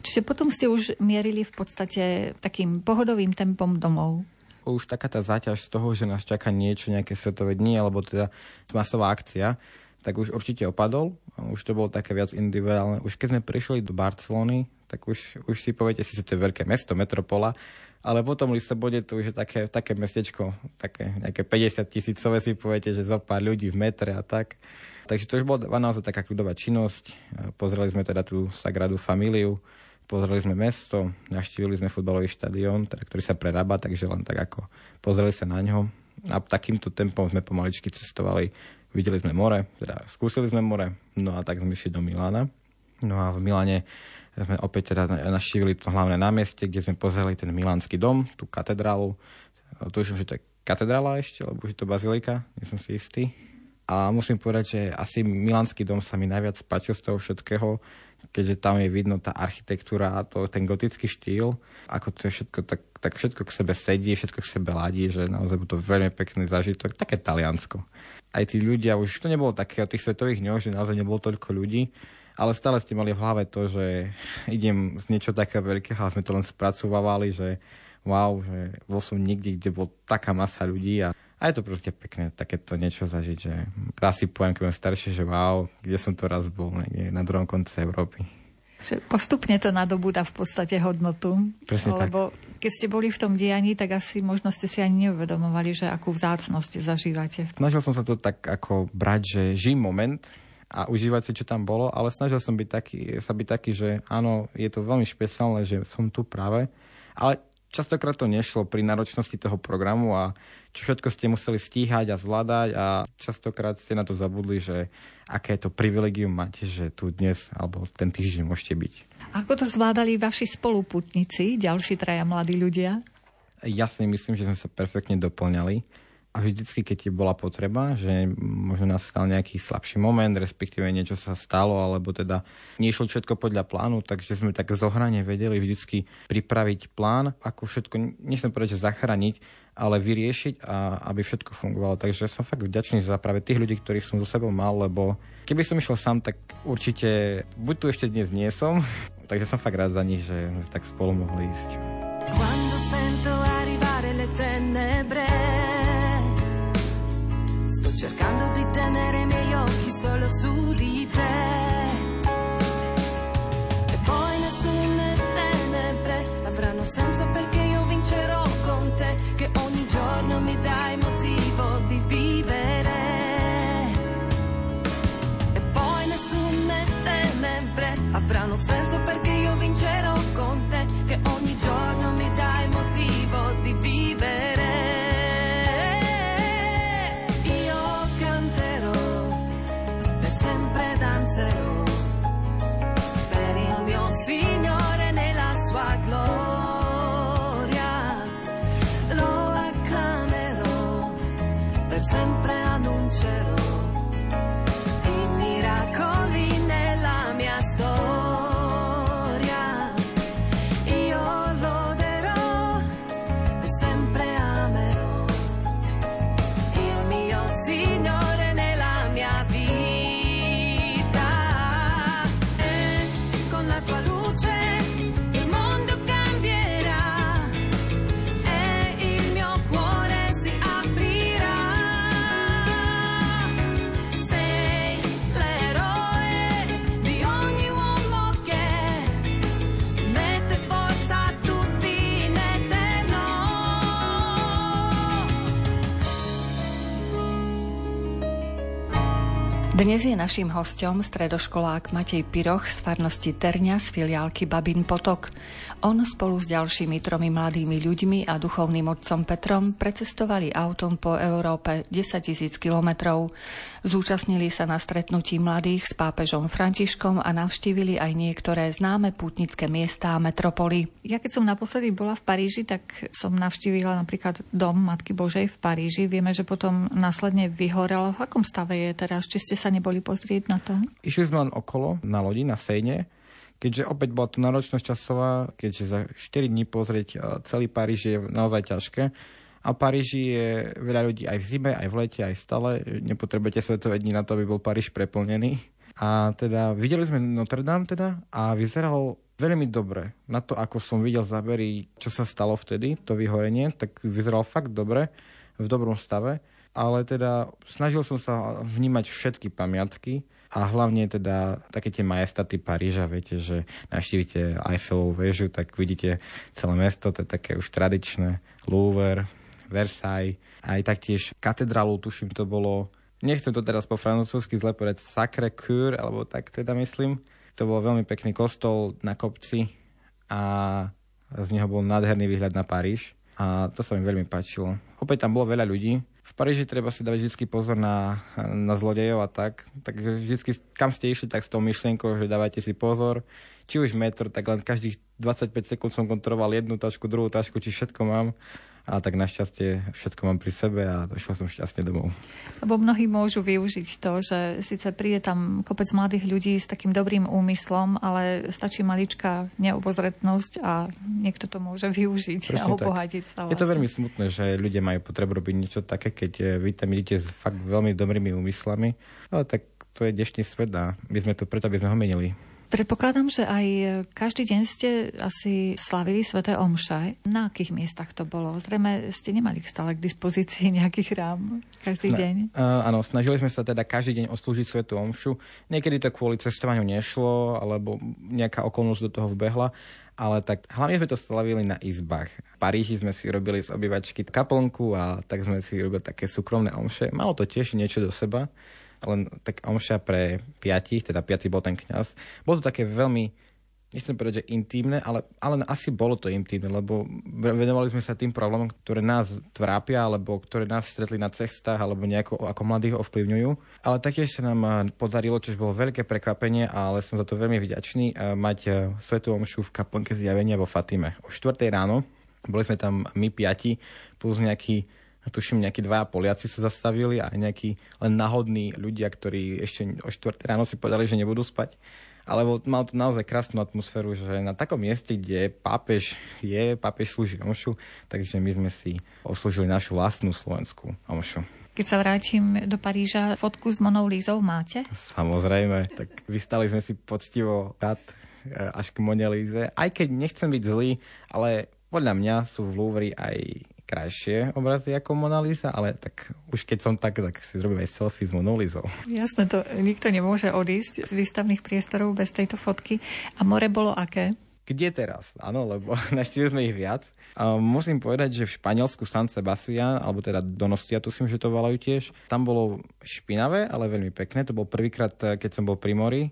Speaker 1: Čiže potom ste už mierili v podstate takým pohodovým tempom domov.
Speaker 4: Už taká tá záťaž z toho, že nás čaká niečo, nejaké svetové dni, alebo teda masová akcia, tak už určite opadol. Už to bolo také viac individuálne. Už keď sme prišli do Barcelony, tak už, už si poviete, si to je veľké mesto, metropola, ale potom Lisabone to už je také, také mestečko, také nejaké 50 tisícové si poviete, že zo pár ľudí v metre a tak. Takže to už bola naozaj taká kľudová činnosť. Pozreli sme teda tú Sagradu Familiu, pozreli sme mesto, naštívili sme futbalový štadión, teda, ktorý sa prerába, takže len tak ako pozreli sa na ňo. A takýmto tempom sme pomaličky cestovali. Videli sme more, teda skúsili sme more, no a tak sme išli do Milána. No a v Miláne sme opäť teda naštívili to hlavné námestie, kde sme pozreli ten Milánsky dom, tú katedrálu. Tuším, že to je katedrála ešte, alebo že to bazilika, nie som si istý. A musím povedať, že asi Milánsky dom sa mi najviac páčil z toho všetkého, keďže tam je vidno tá architektúra a to, ten gotický štýl, ako to je všetko, tak, tak všetko k sebe sedí, všetko k sebe ladí, že naozaj bol to veľmi pekný zážitok, také Taliansko. Aj tí ľudia, už to nebolo také o tých svetových dňoch, že naozaj nebolo toľko ľudí, ale stále ste mali v hlave to, že idem z niečo také veľkého a sme to len spracovávali, že wow, že bol som niekde, kde bol taká masa ľudí a, a je to proste pekné takéto niečo zažiť, že raz si poviem, keď staršie, že wow, kde som to raz bol, niekde na druhom konci Európy.
Speaker 1: Že postupne to nadobúda v podstate hodnotu.
Speaker 4: Presne
Speaker 1: lebo tak. keď ste boli v tom dianí, tak asi možno ste si ani neuvedomovali, že akú vzácnosť zažívate.
Speaker 4: Snažil som sa to tak ako brať, že žijem moment, a užívať si, čo tam bolo, ale snažil som byť taký, sa byť taký, že áno, je to veľmi špeciálne, že som tu práve, ale častokrát to nešlo pri náročnosti toho programu a čo všetko ste museli stíhať a zvládať a častokrát ste na to zabudli, že aké je to privilegium mať, že tu dnes alebo ten týždeň môžete byť.
Speaker 1: Ako to zvládali vaši spoluputníci, ďalší traja mladí ľudia?
Speaker 4: Ja si myslím, že sme sa perfektne doplňali a vždycky, keď bola potreba, že možno nastal nejaký slabší moment, respektíve niečo sa stalo, alebo teda nešlo všetko podľa plánu, takže sme tak zohrane vedeli vždycky pripraviť plán, ako všetko, nechcem povedať, že zachrániť, ale vyriešiť a aby všetko fungovalo. Takže som fakt vďačný za práve tých ľudí, ktorých som so sebou mal, lebo keby som išiel sám, tak určite buď tu ešte dnes nie som, takže som fakt rád za nich, že sme tak spolu mohli ísť. Quando su di te. E poi nessune tenebre avranno senso perché io vincerò con te, che ogni giorno mi dai motivo di vivere. E poi nessune tenebre avranno senso perché Dnes je našim hostom stredoškolák Matej Piroch z farnosti Terňa z filiálky Babin Potok. On spolu s ďalšími tromi mladými ľuďmi a duchovným otcom Petrom precestovali autom po Európe 10 tisíc kilometrov. Zúčastnili sa na stretnutí mladých s pápežom Františkom a navštívili aj niektoré známe pútnické miestá a metropoly. Ja keď som naposledy bola v Paríži, tak som navštívila napríklad dom Matky Božej v Paríži. Vieme, že potom následne vyhorelo. V akom stave je teraz? Či ste sa neboli pozrieť na to? Išli sme len okolo na lodi na Sejne keďže opäť bola tu náročnosť časová, keďže za 4 dní pozrieť e, celý Paríž je naozaj ťažké. A v Paríži je veľa ľudí aj v zime, aj v lete, aj stále. Nepotrebujete svetové dní na to, aby bol Paríž preplnený. A teda videli sme Notre Dame teda a vyzeral veľmi dobre. Na to, ako som videl zábery, čo sa stalo vtedy, to vyhorenie, tak vyzeral fakt dobre, v dobrom stave. Ale teda snažil som sa vnímať všetky pamiatky, a hlavne teda také tie majestaty Paríža, viete, že naštívite Eiffelovú väžu, tak vidíte celé mesto, to je také už tradičné, Louvre, Versailles, aj taktiež katedrálu, tuším, to bolo, nechcem to teraz po francúzsky zle povedať, Sacré Coeur, alebo tak teda myslím. To bol veľmi pekný kostol na kopci a z neho bol nádherný výhľad na Paríž a to sa mi veľmi páčilo. Opäť tam bolo veľa ľudí, v Paríži treba si dať vždy pozor na, na zlodejov a tak. Tak vždy, kam ste išli, tak s tou myšlienkou, že dávajte si pozor. Či už metr, tak len každých 25 sekúnd som kontroloval jednu tašku, druhú tašku, či všetko mám a tak našťastie všetko mám pri sebe a došiel som šťastne domov.
Speaker 1: Lebo mnohí môžu využiť to, že síce príde tam kopec mladých ľudí s takým dobrým úmyslom, ale stačí maličká neobozretnosť a niekto to môže využiť Presne a obohatiť sa.
Speaker 4: Je to vlastne. veľmi smutné, že ľudia majú potrebu robiť niečo také, keď eh, vy tam idete s fakt veľmi dobrými úmyslami, ale tak to je dnešný svet a my sme tu preto, aby sme ho menili.
Speaker 1: Predpokladám, že aj každý deň ste asi slavili sveté omše. Na akých miestach to bolo? Zrejme ste nemali stále k dispozícii nejakých rám každý Sna- deň.
Speaker 4: Uh, áno, snažili sme sa teda každý deň oslúžiť svetú omšu. Niekedy to kvôli cestovaniu nešlo, alebo nejaká okolnosť do toho vbehla ale tak hlavne sme to slavili na izbách. V Paríži sme si robili z obyvačky kaplnku a tak sme si robili také súkromné omše. Malo to tiež niečo do seba, len tak omša pre piatich, teda piatý bol ten kňaz. Bolo to také veľmi nechcem povedať, že intimné, ale, ale asi bolo to intimné, lebo venovali sme sa tým problémom, ktoré nás trápia, alebo ktoré nás stretli na cestách, alebo nejako ako mladých ovplyvňujú. Ale taktiež sa nám eh, podarilo, čo bolo veľké prekvapenie, ale som za to veľmi vďačný, eh, mať eh, svetú omšu v kaplnke zjavenia vo Fatime. O 4 ráno boli sme tam my piati, plus nejaký tuším, nejakí dvaja Poliaci sa zastavili a nejakí len náhodní ľudia, ktorí ešte o 4 ráno si povedali, že nebudú spať ale mal to naozaj krásnu atmosféru, že na takom mieste, kde pápež je, pápež slúži omšu, takže my sme si oslúžili našu vlastnú slovenskú omšu.
Speaker 1: Keď sa vrátim do Paríža, fotku s Monou Lízou máte?
Speaker 4: Samozrejme, tak vystali sme si poctivo rád e, až k Mone Líze. Aj keď nechcem byť zlý, ale podľa mňa sú v Louvre aj krajšie obrazy ako Mona Lisa, ale tak už keď som tak, tak si zrobím aj selfie s Mona Lisou.
Speaker 1: Jasné, to nikto nemôže odísť z výstavných priestorov bez tejto fotky. A more bolo aké?
Speaker 4: kde teraz? Áno, lebo naštívili sme ich viac. A musím povedať, že v Španielsku San Sebastián, alebo teda Donostia, tu si že to volajú tiež, tam bolo špinavé, ale veľmi pekné. To bol prvýkrát, keď som bol pri mori.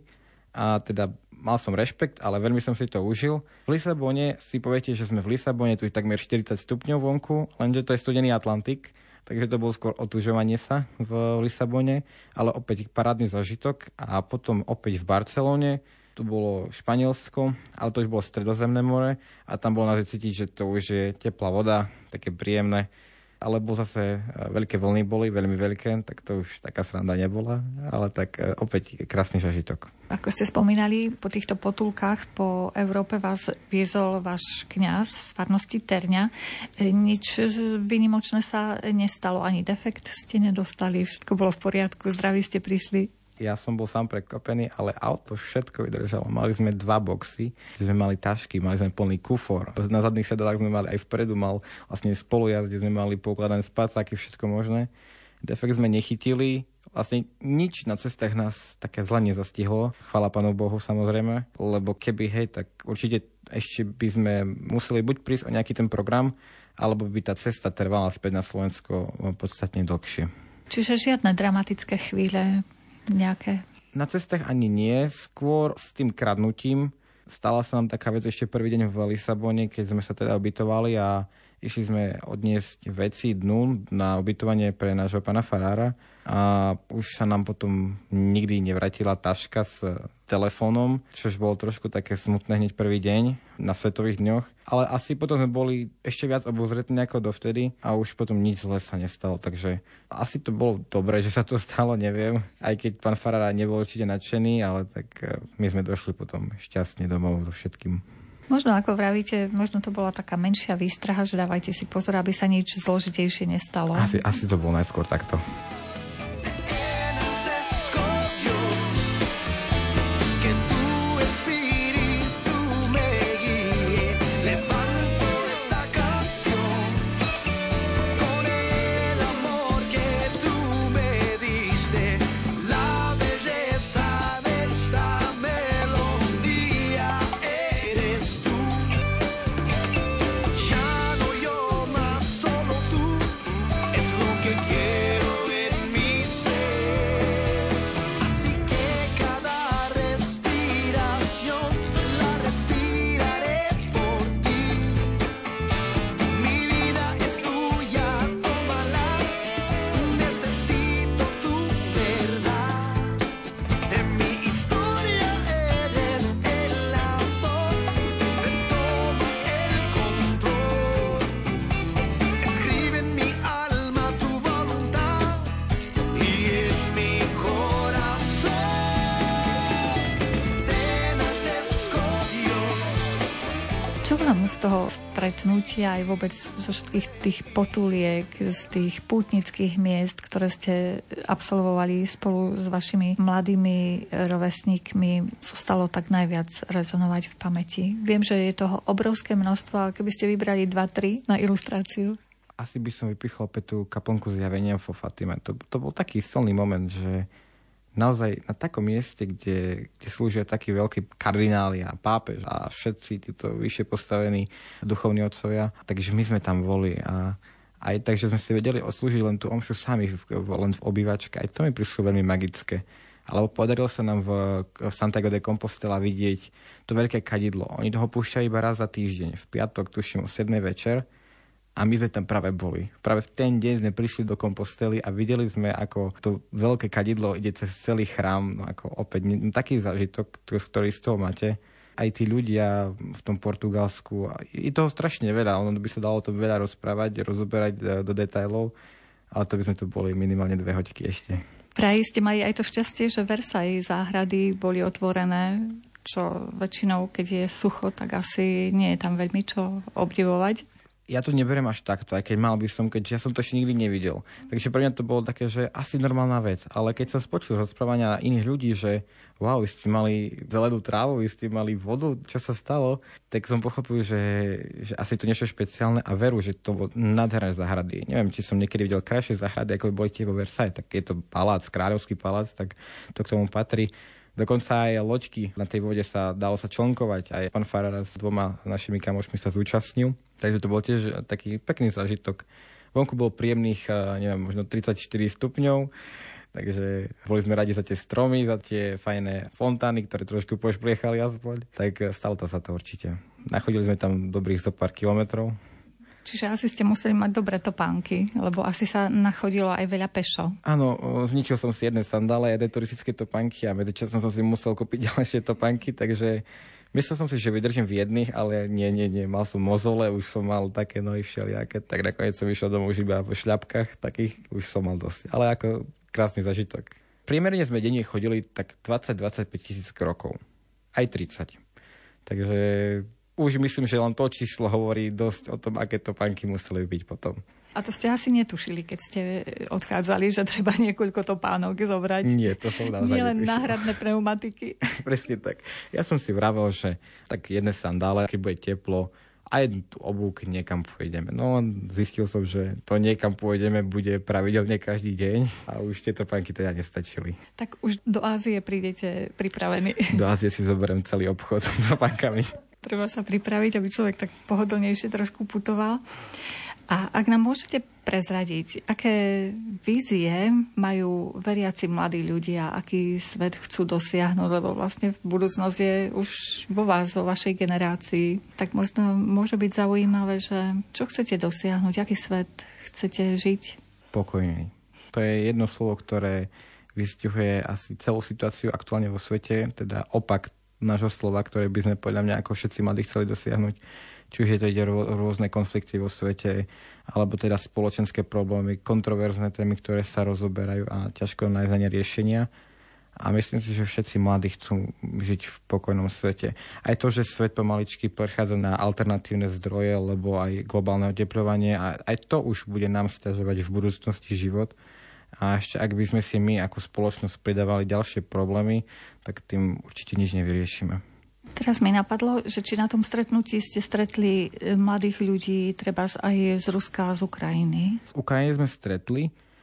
Speaker 4: A teda mal som rešpekt, ale veľmi som si to užil. V Lisabone si poviete, že sme v Lisabone, tu je takmer 40 stupňov vonku, lenže to je studený Atlantik, takže to bolo skôr otužovanie sa v Lisabone, ale opäť parádny zažitok a potom opäť v Barcelone, tu bolo Španielsko, ale to už bolo stredozemné more a tam bolo naozaj cítiť, že to už je teplá voda, také príjemné alebo zase e, veľké vlny boli, veľmi veľké, tak to už taká sranda nebola, ale tak e, opäť krásny zažitok.
Speaker 1: Ako ste spomínali, po týchto potulkách po Európe vás viezol váš kňaz z farnosti Terňa. E, nič vynimočné sa nestalo, ani defekt ste nedostali, všetko bolo v poriadku, zdraví ste prišli
Speaker 4: ja som bol sám prekvapený, ale auto všetko vydržalo. Mali sme dva boxy, sme mali tašky, mali sme plný kufor. Na zadných sedadách sme mali aj vpredu, mal vlastne spolujazde sme mali poukladané spacáky, všetko možné. Defekt sme nechytili, vlastne nič na cestách nás také zle nezastihlo. Chvala Pánu Bohu samozrejme, lebo keby hej, tak určite ešte by sme museli buď prísť o nejaký ten program, alebo by tá cesta trvala späť na Slovensko podstatne dlhšie.
Speaker 1: Čiže žiadne dramatické chvíle nejaké?
Speaker 4: Na cestách ani nie, skôr s tým kradnutím. Stala sa nám taká vec ešte prvý deň v Lisabone, keď sme sa teda ubytovali a išli sme odniesť veci dnu na ubytovanie pre nášho pana Farára a už sa nám potom nikdy nevratila taška s telefónom, čož bolo trošku také smutné hneď prvý deň na Svetových dňoch. Ale asi potom sme boli ešte viac obozretní ako dovtedy a už potom nič zle sa nestalo, takže asi to bolo dobré, že sa to stalo, neviem. Aj keď pán Farara nebol určite nadšený, ale tak eh, my sme došli potom šťastne domov so všetkým.
Speaker 1: Možno, ako vravíte, možno to bola taká menšia výstraha, že dávajte si pozor, aby sa nič zložitejšie nestalo.
Speaker 4: Asi, asi to bolo najskôr takto.
Speaker 1: Stretnutia, aj vôbec zo všetkých tých potuliek, z tých pútnických miest, ktoré ste absolvovali spolu s vašimi mladými rovesníkmi, zostalo tak najviac rezonovať v pamäti? Viem, že je toho obrovské množstvo, ale keby ste vybrali 2-3 na ilustráciu.
Speaker 4: Asi by som vypichol opäť tú kaplnku zjavenia vo Fatime. To, to bol taký silný moment, že naozaj na takom mieste, kde, kde slúžia takí veľkí kardináli a pápež a všetci títo vyššie postavení duchovní otcovia, takže my sme tam boli a aj tak, že sme si vedeli oslúžiť len tú omšu sami, len v obývačke, aj to mi prišlo veľmi magické. Alebo podarilo sa nám v, v Santiago de Compostela vidieť to veľké kadidlo. Oni toho púšťajú iba raz za týždeň. V piatok, tuším, o 7 večer a my sme tam práve boli. Práve v ten deň sme prišli do kompostely a videli sme, ako to veľké kadidlo ide cez celý chrám. No ako opäť no, taký zážitok, ktorý z toho máte. Aj tí ľudia v tom Portugalsku, je toho strašne veľa. Ono by sa dalo to veľa rozprávať, rozoberať e, do detajlov, ale to by sme tu boli minimálne dve hoďky ešte.
Speaker 1: Praji ste mali aj to šťastie, že Versailles záhrady boli otvorené, čo väčšinou, keď je sucho, tak asi nie je tam veľmi čo obdivovať
Speaker 4: ja to neberiem až takto, aj keď mal by som, keďže ja som to ešte nikdy nevidel. Takže pre mňa to bolo také, že asi normálna vec. Ale keď som spočul rozprávania iných ľudí, že wow, vy ste mali zelenú trávu, vy ste mali vodu, čo sa stalo, tak som pochopil, že, že asi to niečo špeciálne a veru, že to bolo nádherné záhrady. Neviem, či som niekedy videl krajšie záhrady, ako boli tie vo Versailles. Tak je to palác, kráľovský palác, tak to k tomu patrí. Dokonca aj loďky na tej vode sa dalo sa člnkovať. Aj pán Farara s dvoma našimi kamošmi sa zúčastnil. Takže to bol tiež taký pekný zážitok. Vonku bolo príjemných, neviem, možno 34 stupňov. Takže boli sme radi za tie stromy, za tie fajné fontány, ktoré trošku pošpliechali aspoň. Tak stalo to sa to určite. Nachodili sme tam dobrých zo pár kilometrov.
Speaker 1: Čiže asi ste museli mať dobré topánky, lebo asi sa nachodilo aj veľa pešo.
Speaker 4: Áno, zničil som si jedné sandále, jedné turistické topánky a medzičasom som si musel kúpiť ďalšie topánky, takže myslel som si, že vydržím v jedných, ale nie, nie, nie. Mal som mozole, už som mal také nohy všelijaké, tak nakoniec som išiel domov už iba po šľapkách, takých už som mal dosť. Ale ako krásny zažitok. Priemerne sme denne chodili tak 20-25 tisíc krokov. Aj 30. Takže už myslím, že len to číslo hovorí dosť o tom, aké to panky museli byť potom.
Speaker 1: A to ste asi netušili, keď ste odchádzali, že treba niekoľko topánok zobrať.
Speaker 4: Nie, to som naozaj
Speaker 1: Nie len náhradné pneumatiky.
Speaker 4: Presne tak. Ja som si vravel, že tak jedné sandále, keď bude teplo, a jednu tú obúk niekam pôjdeme. No zistil som, že to niekam pôjdeme bude pravidelne každý deň a už tieto pánky teda nestačili.
Speaker 1: Tak už do Ázie prídete pripravení.
Speaker 4: Do Ázie si zoberiem celý obchod s pánkami.
Speaker 1: Treba sa pripraviť, aby človek tak pohodlnejšie trošku putoval. A ak nám môžete prezradiť, aké vízie majú veriaci mladí ľudia, aký svet chcú dosiahnuť, lebo vlastne budúcnosť je už vo vás, vo vašej generácii, tak možno môže byť zaujímavé, že čo chcete dosiahnuť, aký svet chcete žiť?
Speaker 4: Pokojný. To je jedno slovo, ktoré vystihuje asi celú situáciu aktuálne vo svete, teda opak nášho slova, ktoré by sme podľa mňa ako všetci mladí chceli dosiahnuť. Či už je to ide rôzne konflikty vo svete, alebo teda spoločenské problémy, kontroverzné témy, ktoré sa rozoberajú a ťažko nájsť na riešenia. A myslím si, že všetci mladí chcú žiť v pokojnom svete. Aj to, že svet pomaličky prechádza na alternatívne zdroje, lebo aj globálne oteplovanie, aj to už bude nám stiažovať v budúcnosti život. A ešte ak by sme si my ako spoločnosť pridávali ďalšie problémy, tak tým určite nič nevyriešime.
Speaker 1: Teraz mi napadlo, že či na tom stretnutí ste stretli e, mladých ľudí, treba aj z Ruska a z Ukrajiny.
Speaker 4: Z Ukrajiny sme stretli.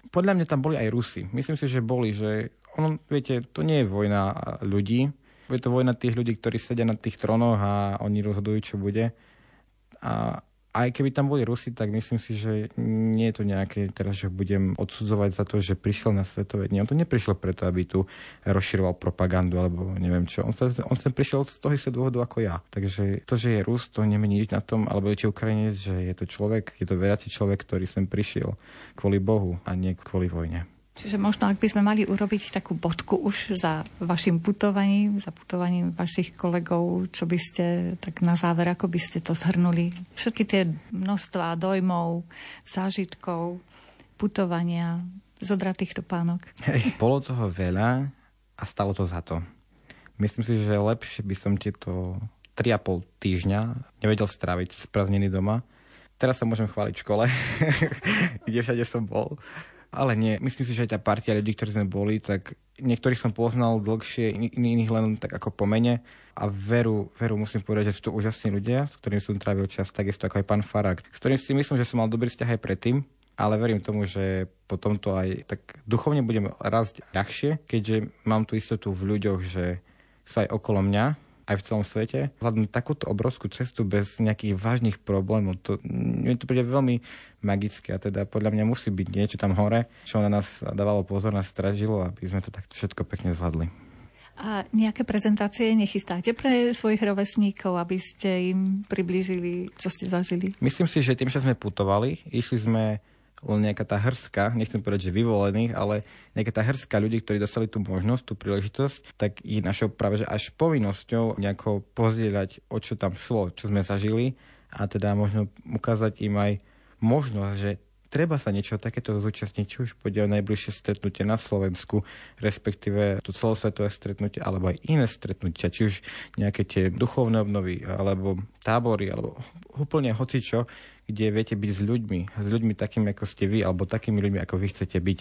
Speaker 4: Podľa mňa tam boli aj Rusi. Myslím si, že boli, že ono, viete, to nie je vojna ľudí. Je to vojna tých ľudí, ktorí sedia na tých tronoch a oni rozhodujú, čo bude. A aj keby tam boli Rusi, tak myslím si, že nie je to nejaké, teraz, že budem odsudzovať za to, že prišiel na svetové dni. On to neprišiel preto, aby tu rozširoval propagandu alebo neviem čo. On, sa, on sem prišiel z toho istého dôvodu ako ja. Takže to, že je Rus, to nemení nič na tom, alebo je či Ukrajinec, že je to človek, je to veriaci človek, ktorý sem prišiel kvôli Bohu a nie kvôli vojne.
Speaker 1: Čiže možno, ak by sme mali urobiť takú bodku už za vašim putovaním, za putovaním vašich kolegov, čo by ste tak na záver, ako by ste to zhrnuli? Všetky tie množstva dojmov, zážitkov, putovania, zobrať týchto pánok.
Speaker 4: Hej, bolo toho veľa a stalo to za to. Myslím si, že lepšie by som tieto 3,5 týždňa nevedel stráviť sprázdniny doma. Teraz sa môžem chváliť v škole, kde všade som bol. Ale nie, myslím si, že aj tá partia ľudí, ktorí sme boli, tak niektorých som poznal dlhšie, iných len tak ako po mene. A veru, veru musím povedať, že sú to úžasní ľudia, s ktorými som trávil čas, takisto ako aj pán Farak, s ktorým si myslím, že som mal dobrý vzťah aj predtým, ale verím tomu, že potom to aj tak duchovne budem rásť ľahšie, keďže mám tú istotu v ľuďoch, že sú aj okolo mňa aj v celom svete. Vzhľadom takúto obrovskú cestu bez nejakých vážnych problémov, to, mne to príde veľmi magické a teda podľa mňa musí byť niečo tam hore, čo na nás dávalo pozor, nás stražilo, aby sme to tak všetko pekne zvládli.
Speaker 1: A nejaké prezentácie nechystáte pre svojich rovesníkov, aby ste im priblížili, čo ste zažili?
Speaker 4: Myslím si, že tým, že sme putovali, išli sme len nejaká tá hrska, nechcem povedať, že vyvolených, ale nejaká tá hrska ľudí, ktorí dostali tú možnosť, tú príležitosť, tak je našou práve že až povinnosťou nejako pozdieľať, o čo tam šlo, čo sme zažili. A teda možno ukázať im aj možnosť, že treba sa niečo takéto zúčastniť, či už pôjde o najbližšie stretnutie na Slovensku, respektíve to celosvetové stretnutie, alebo aj iné stretnutia, či už nejaké tie duchovné obnovy, alebo tábory, alebo úplne hocičo, kde viete byť s ľuďmi, s ľuďmi takými, ako ste vy, alebo takými ľuďmi, ako vy chcete byť.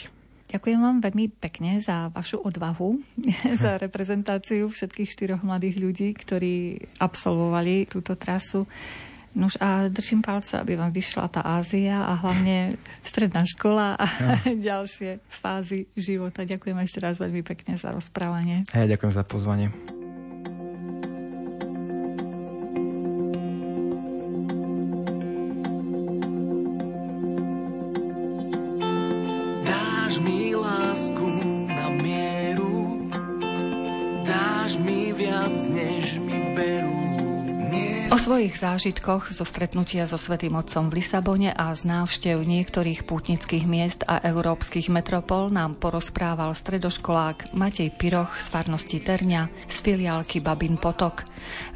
Speaker 1: Ďakujem vám veľmi pekne za vašu odvahu, za reprezentáciu všetkých štyroch mladých ľudí, ktorí absolvovali túto trasu. Nož a držím palce, aby vám vyšla tá Ázia a hlavne stredná škola a no. ďalšie fázy života. Ďakujem ešte raz veľmi pekne za rozprávanie.
Speaker 4: A ja ďakujem za pozvanie.
Speaker 1: Svojich zážitkoch zo stretnutia so Svetým Otcom v Lisabone a z návštev niektorých pútnických miest a európskych metropol nám porozprával stredoškolák Matej Piroch z farnosti Terňa z filiálky Babin Potok.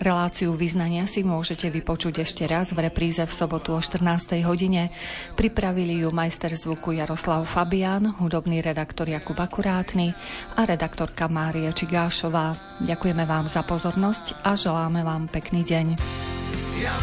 Speaker 1: Reláciu vyznania si môžete vypočuť ešte raz v repríze v sobotu o 14. hodine. Pripravili ju majster zvuku Jaroslav Fabian, hudobný redaktor Jakub Akurátny a redaktorka Mária Čigášová. Ďakujeme vám za pozornosť a želáme vám pekný deň. Ja